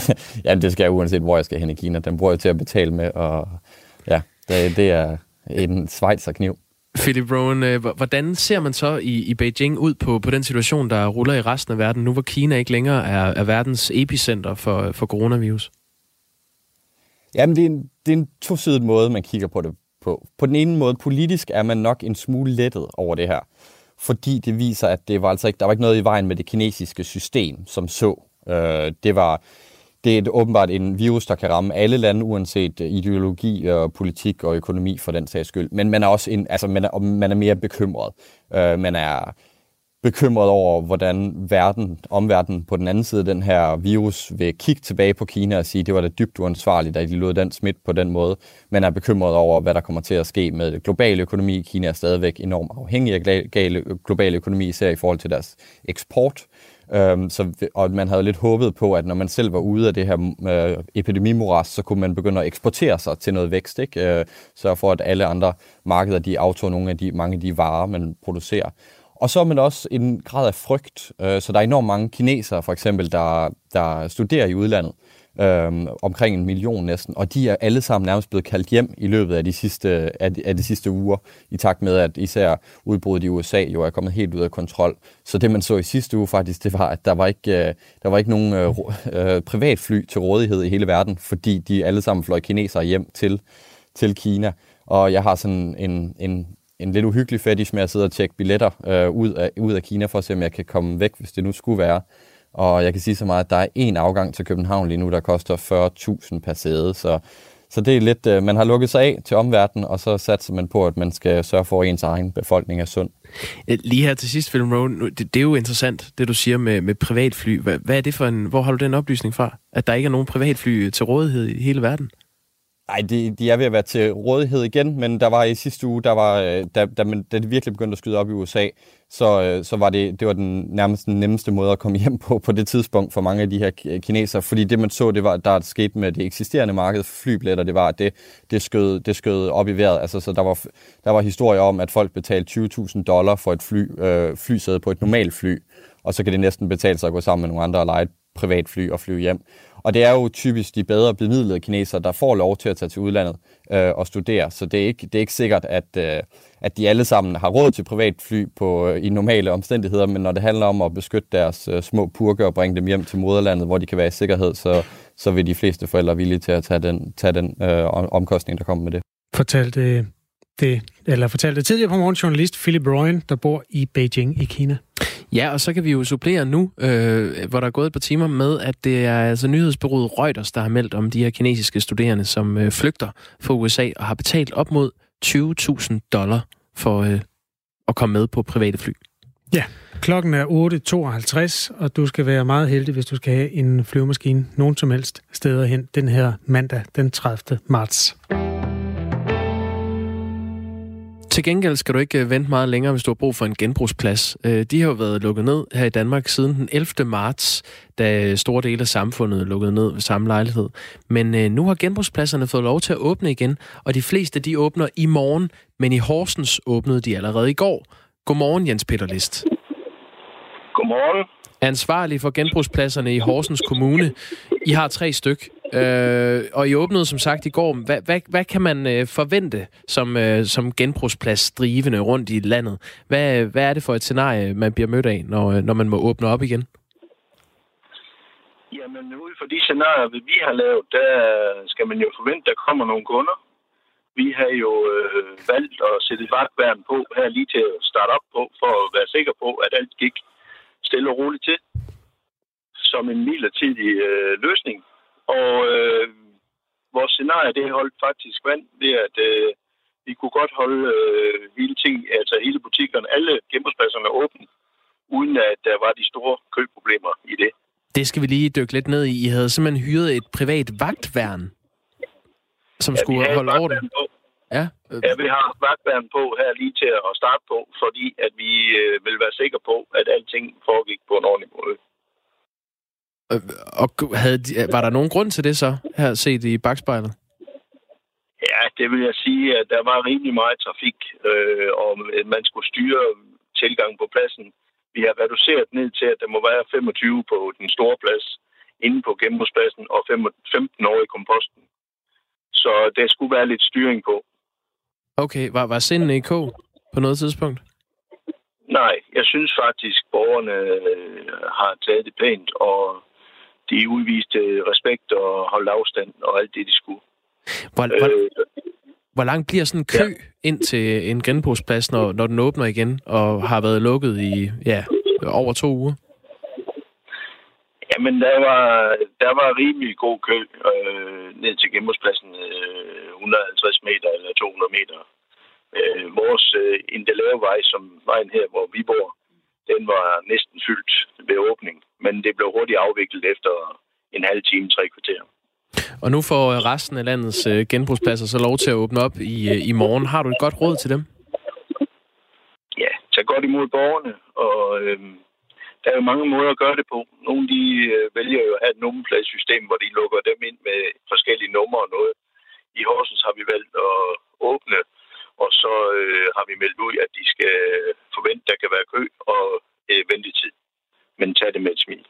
ja, det skal jeg uanset, hvor jeg skal hen i Kina. Den bruger jeg til at betale med, og ja, det, det er en kniv. Philip Rowan, øh, hvordan ser man så i, i Beijing ud på, på den situation, der ruller i resten af verden, nu hvor Kina ikke længere er, er verdens epicenter for, for coronavirus? Jamen, det er, en, det er en tosidig måde, man kigger på det på. På den ene måde, politisk er man nok en smule lettet over det her, fordi det viser, at det var altså ikke, der var ikke noget i vejen med det kinesiske system, som så. Øh, det var det er åbenbart en virus, der kan ramme alle lande, uanset øh, ideologi og politik og økonomi for den sags skyld. Men man er også en, altså man er, man er mere bekymret. Øh, man er bekymret over, hvordan verden, omverdenen på den anden side af den her virus vil kigge tilbage på Kina og sige, det var da dybt uansvarligt, at de lod den smitte på den måde, men er bekymret over, hvad der kommer til at ske med global økonomi. Kina er stadigvæk enormt afhængig af global økonomi, især i forhold til deres eksport. Øhm, så, og man havde lidt håbet på, at når man selv var ude af det her øh, epidemimoras, så kunne man begynde at eksportere sig til noget vækst, ikke? Øh, sørge for, at alle andre markeder, de aftog nogle af de, mange af de varer, man producerer. Og så er man også en grad af frygt. Øh, så der er enormt mange kinesere, for eksempel, der, der studerer i udlandet. Øhm, omkring en million næsten, og de er alle sammen nærmest blevet kaldt hjem i løbet af de sidste, af de, af de sidste uger, i takt med, at især udbruddet i USA jo er kommet helt ud af kontrol. Så det, man så i sidste uge faktisk, det var, at der var ikke, øh, der var ikke nogen øh, øh, privatfly til rådighed i hele verden, fordi de alle sammen fløj kinesere hjem til, til Kina. Og jeg har sådan en, en en lidt uhyggelig fetish med at sidde og tjekke billetter øh, ud, af, ud af Kina, for at se, om jeg kan komme væk, hvis det nu skulle være. Og jeg kan sige så meget, at der er en afgang til København lige nu, der koster 40.000 per sæde. Så, så det er lidt, øh, man har lukket sig af til omverdenen, og så satser man på, at man skal sørge for, at ens egen befolkning er sund. Øh, lige her til sidst, Film Rowan, det, det er jo interessant, det du siger med, med privatfly. Hvad, hvad er det for en, hvor har du den oplysning fra? At der ikke er nogen privatfly til rådighed i hele verden? Nej, de, de er ved at være til rådighed igen, men der var i sidste uge, der var, øh, da, da, man, da det virkelig begyndte at skyde op i USA, så, øh, så var det, det var den nærmest den nemmeste måde at komme hjem på på det tidspunkt for mange af de her øh, kinesere, fordi det man så, det var, der skete med det eksisterende marked for flybilletter, det var, at det, det, skød, det skød op i vejret. Altså, så der var, der var historier om, at folk betalte 20.000 dollar for et fly, øh, flysæde på et normalt fly, og så kan det næsten betale sig at gå sammen med nogle andre og lege et privatfly og flyve hjem. Og det er jo typisk de bedre bemidlede kinesere, der får lov til at tage til udlandet øh, og studere. Så det er ikke, det er ikke sikkert, at, øh, at de alle sammen har råd til privatfly på, øh, i normale omstændigheder, men når det handler om at beskytte deres øh, små purke og bringe dem hjem til moderlandet, hvor de kan være i sikkerhed, så, så vil de fleste forældre villige til at tage den, tage den øh, omkostning, der kommer med det. Fortalte det, eller fortalte tidligere på morgen journalist Philip Royen, der bor i Beijing i Kina. Ja, og så kan vi jo supplere nu, øh, hvor der er gået et par timer med, at det er altså nyhedsbyrået Reuters, der har meldt om de her kinesiske studerende, som øh, flygter fra USA og har betalt op mod 20.000 dollar for øh, at komme med på private fly. Ja, klokken er 8.52, og du skal være meget heldig, hvis du skal have en flyvemaskine nogen som helst steder hen den her mandag den 30. marts. Til gengæld skal du ikke øh, vente meget længere, hvis du har brug for en genbrugsplads. Øh, de har jo været lukket ned her i Danmark siden den 11. marts, da store dele af samfundet lukkede ned ved samme lejlighed. Men øh, nu har genbrugspladserne fået lov til at åbne igen, og de fleste de åbner i morgen, men i Horsens åbnede de allerede i går. Godmorgen, Jens Peter List. Godmorgen. Ansvarlig for genbrugspladserne i Horsens Kommune. I har tre styk. Øh, og I åbnede som sagt i går. Hvad, hvad, hvad kan man øh, forvente som, øh, som genbrugsplads drivende rundt i landet? Hvad, hvad er det for et scenarie, man bliver mødt af, når, øh, når man må åbne op igen? Jamen, ud fra de scenarier, vi har lavet, der skal man jo forvente, der kommer nogle kunder. Vi har jo øh, valgt at sætte et vagtværn på her lige til at starte op på, for at være sikker på, at alt gik stille og roligt til som en midlertidig øh, løsning. Og øh, vores scenarie, det holdt faktisk vand ved, at øh, vi kunne godt holde øh, hele ting, altså hele butikkerne, alle genbrugspladserne åbne, uden at der var de store køproblemer i det. Det skal vi lige dykke lidt ned i. I havde simpelthen hyret et privat vagtværn, som ja, skulle holde orden. På. Ja. ja, vi har vagtværn på her lige til at starte på, fordi at vi øh, vil være sikre på, at alting foregik på en ordentlig måde. Og havde de, var der nogen grund til det så, her set i bagspejlet? Ja, det vil jeg sige, at der var rimelig meget trafik, øh, og man skulle styre tilgangen på pladsen. Vi har reduceret ned til, at der må være 25 på den store plads, inde på genbrugspladsen, og 15 år i komposten. Så der skulle være lidt styring på. Okay, var, var sindene i kog på noget tidspunkt? Nej, jeg synes faktisk, borgerne øh, har taget det pænt, og de udviste respekt og holdt afstand og alt det, de skulle. Hvor, hvor, øh, hvor langt bliver sådan en kø ja. ind til en genbrugsplads, når, når den åbner igen, og har været lukket i ja, over to uger? Jamen, der var, der var rimelig god kø øh, ned til genbrugspladsen, øh, 150 meter eller 200 meter. Øh, vores øh, Indelavevej, som vejen her, hvor vi bor, den var næsten fyldt ved åbning. Men det blev hurtigt afviklet efter en halv time, tre kvarter. Og nu får resten af landets øh, genbrugspladser så lov til at åbne op i, øh, i morgen. Har du et godt råd til dem? Ja, tag godt imod borgerne, og øh, der er jo mange måder at gøre det på. Nogle de øh, vælger jo at have et nummerpladesystem, hvor de lukker dem ind med forskellige numre og noget. I Horsens har vi valgt at åbne, og så øh, har vi meldt ud, at de skal forvente, at der kan være kø og øh, ventetid. Men tag det med et smil.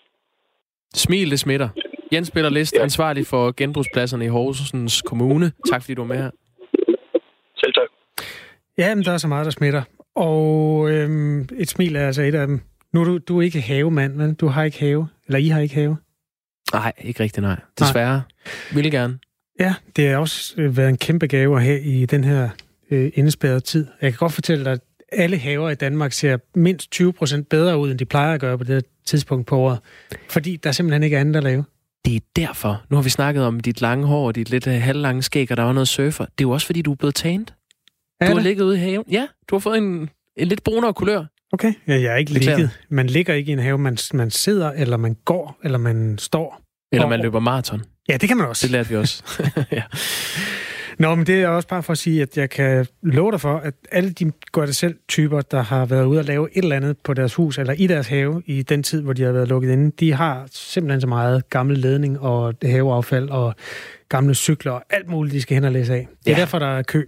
Smil, det smitter. Jens Peter List, ja. ansvarlig for genbrugspladserne i Horsens Kommune. Tak fordi du var med her. Selv tak. Ja, men der er så meget, der smitter. Og øhm, et smil er altså et af dem. Nu er du, du er ikke havemand, men du har ikke have. Eller I har ikke have. Nej, ikke rigtigt nej. Desværre. Nej. Vil gerne. Ja, det har også øh, været en kæmpe gave at have i den her øh, indespærrede tid. Jeg kan godt fortælle dig, at alle haver i Danmark ser mindst 20 procent bedre ud, end de plejer at gøre på det tidspunkt på året. Fordi der er simpelthen ikke andet at lave. Det er derfor. Nu har vi snakket om dit lange hår og dit lidt uh, halvlange skæg, og der var noget surfer. Det er jo også, fordi du er blevet taget. Du har ligget ude i haven. Ja, du har fået en, en lidt brunere kulør. Okay, ja, jeg er ikke Beklager. ligget. Man ligger ikke i en have. Man, man sidder, eller man går, eller man står. Eller man løber maraton. Ja, det kan man også. Det lærte vi også. ja. Nå, men det er også bare for at sige, at jeg kan love dig for, at alle de gør det selv typer, der har været ude og lave et eller andet på deres hus eller i deres have i den tid, hvor de har været lukket inde, de har simpelthen så meget gammel ledning og haveaffald og gamle cykler og alt muligt, de skal hen og læse af. Det er ja. derfor, der er kø.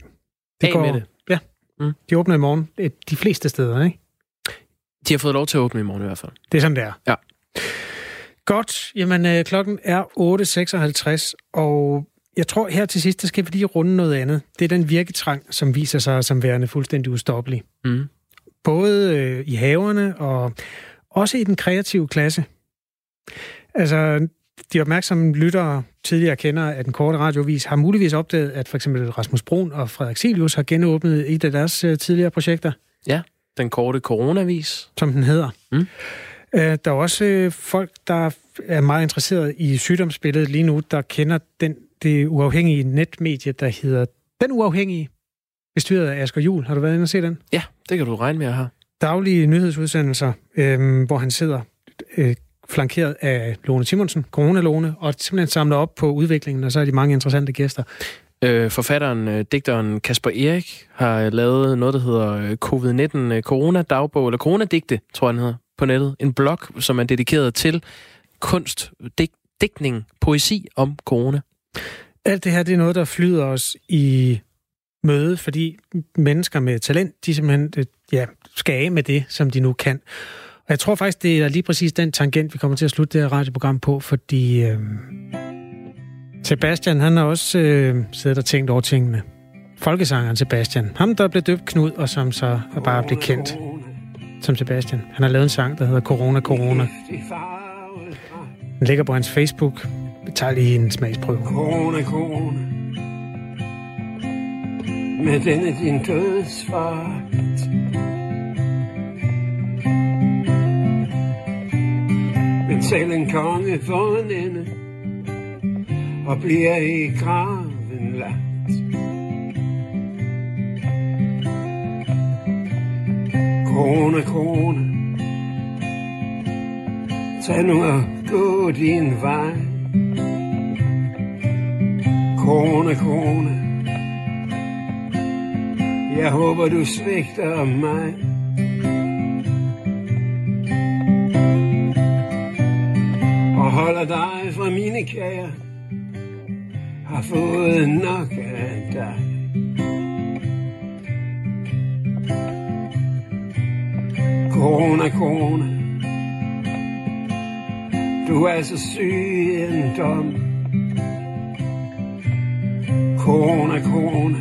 Det går, med det. Ja, mm. de åbner i morgen de fleste steder, ikke? De har fået lov til at åbne i morgen i hvert fald. Det er sådan, det er. Ja. Godt. Jamen, øh, klokken er 8.56, og jeg tror her til sidst, der skal vi lige runde noget andet. Det er den virketrang, som viser sig som værende fuldstændig ustoppelig. Mm. Både øh, i haverne og også i den kreative klasse. Altså, de opmærksomme lyttere, tidligere kender af den korte radiovis, har muligvis opdaget, at for eksempel Rasmus Brun og Frederik Silius har genåbnet et af deres øh, tidligere projekter. Ja, den korte coronavis. Som den hedder. Mm. Øh, der er også øh, folk, der er meget interesseret i sygdomsbilledet lige nu, der kender den det uafhængige netmedie, der hedder Den Uafhængige, bestyret af Asger Jul. Har du været inde og se den? Ja, det kan du regne med at have. Daglige nyhedsudsendelser, øh, hvor han sidder øh, flankeret af Lone Simonsen, Corona-Lone, og simpelthen samler op på udviklingen, og så er de mange interessante gæster. Øh, forfatteren, øh, digteren Kasper Erik, har lavet noget, der hedder øh, COVID-19 Corona-dagbog, eller Corona-digte, tror jeg, den hedder, på nettet. En blog, som er dedikeret til kunst, digt, digtning, poesi om corona. Alt det her, det er noget, der flyder os i møde, fordi mennesker med talent, de simpelthen øh, ja, skal af med det, som de nu kan. Og jeg tror faktisk, det er lige præcis den tangent, vi kommer til at slutte det her radioprogram på, fordi øh, Sebastian, han har også øh, siddet og tænkt over tingene. Folkesangeren Sebastian, ham der blev døbt Knud, og som så er bare blevet kendt som Sebastian. Han har lavet en sang, der hedder Corona, Corona. Den ligger på hans Facebook. Vi tager lige en smagsprøve. Kone, kone, Med denne din dødsfart. Men selv en konge for en ende og bliver i graven lagt. Kone, kone, Tag nu og gå din vej. Kone, kone. Jeg håber, du svigter mig. Og holder dig fra mine kære. Har fået nok af dig. Kone, kone. Du er så syg en dom. Kone, kone.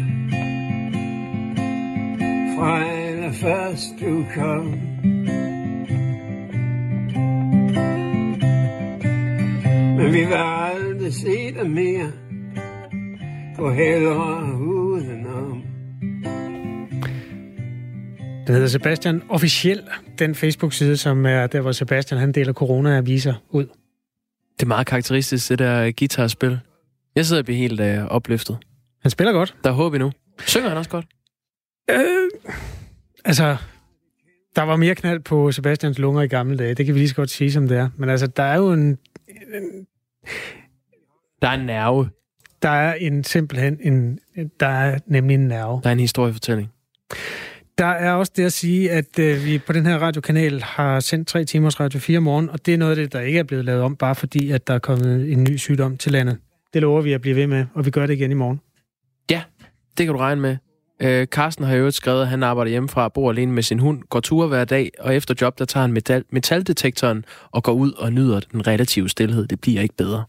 Fra først du kom. Men vi vil aldrig se dig mere. Gå hellere udenom. Det hedder Sebastian Officiel, den Facebook-side, som er der, hvor Sebastian han deler corona-aviser ud. Det er meget karakteristisk, det der guitarspil. Jeg sidder og bliver helt øh, opløftet. Han spiller godt. Der er håb endnu. Synger han også godt? Øh, altså, Der var mere knald på Sebastians lunger i gamle dage, det kan vi lige så godt sige, som det er. Men altså, der er jo en... en der er en nerve. Der er en simpelthen en... Der er nemlig en nerve. Der er en historiefortælling. Der er også det at sige, at øh, vi på den her radiokanal har sendt tre timers Radio 4 morgen, og det er noget af det, der ikke er blevet lavet om, bare fordi, at der er kommet en ny sygdom til landet. Det lover vi at blive ved med, og vi gør det igen i morgen. Det kan du regne med. Øh, Carsten har jo skrevet, at han arbejder hjemmefra, bor alene med sin hund, går tur hver dag, og efter job, der tager han metal, metaldetektoren og går ud og nyder den relative stillhed. Det bliver ikke bedre.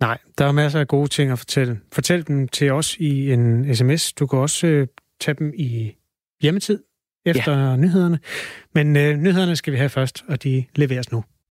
Nej, der er masser af gode ting at fortælle. Fortæl dem til os i en sms. Du kan også øh, tage dem i hjemmetid efter ja. nyhederne. Men øh, nyhederne skal vi have først, og de leveres nu.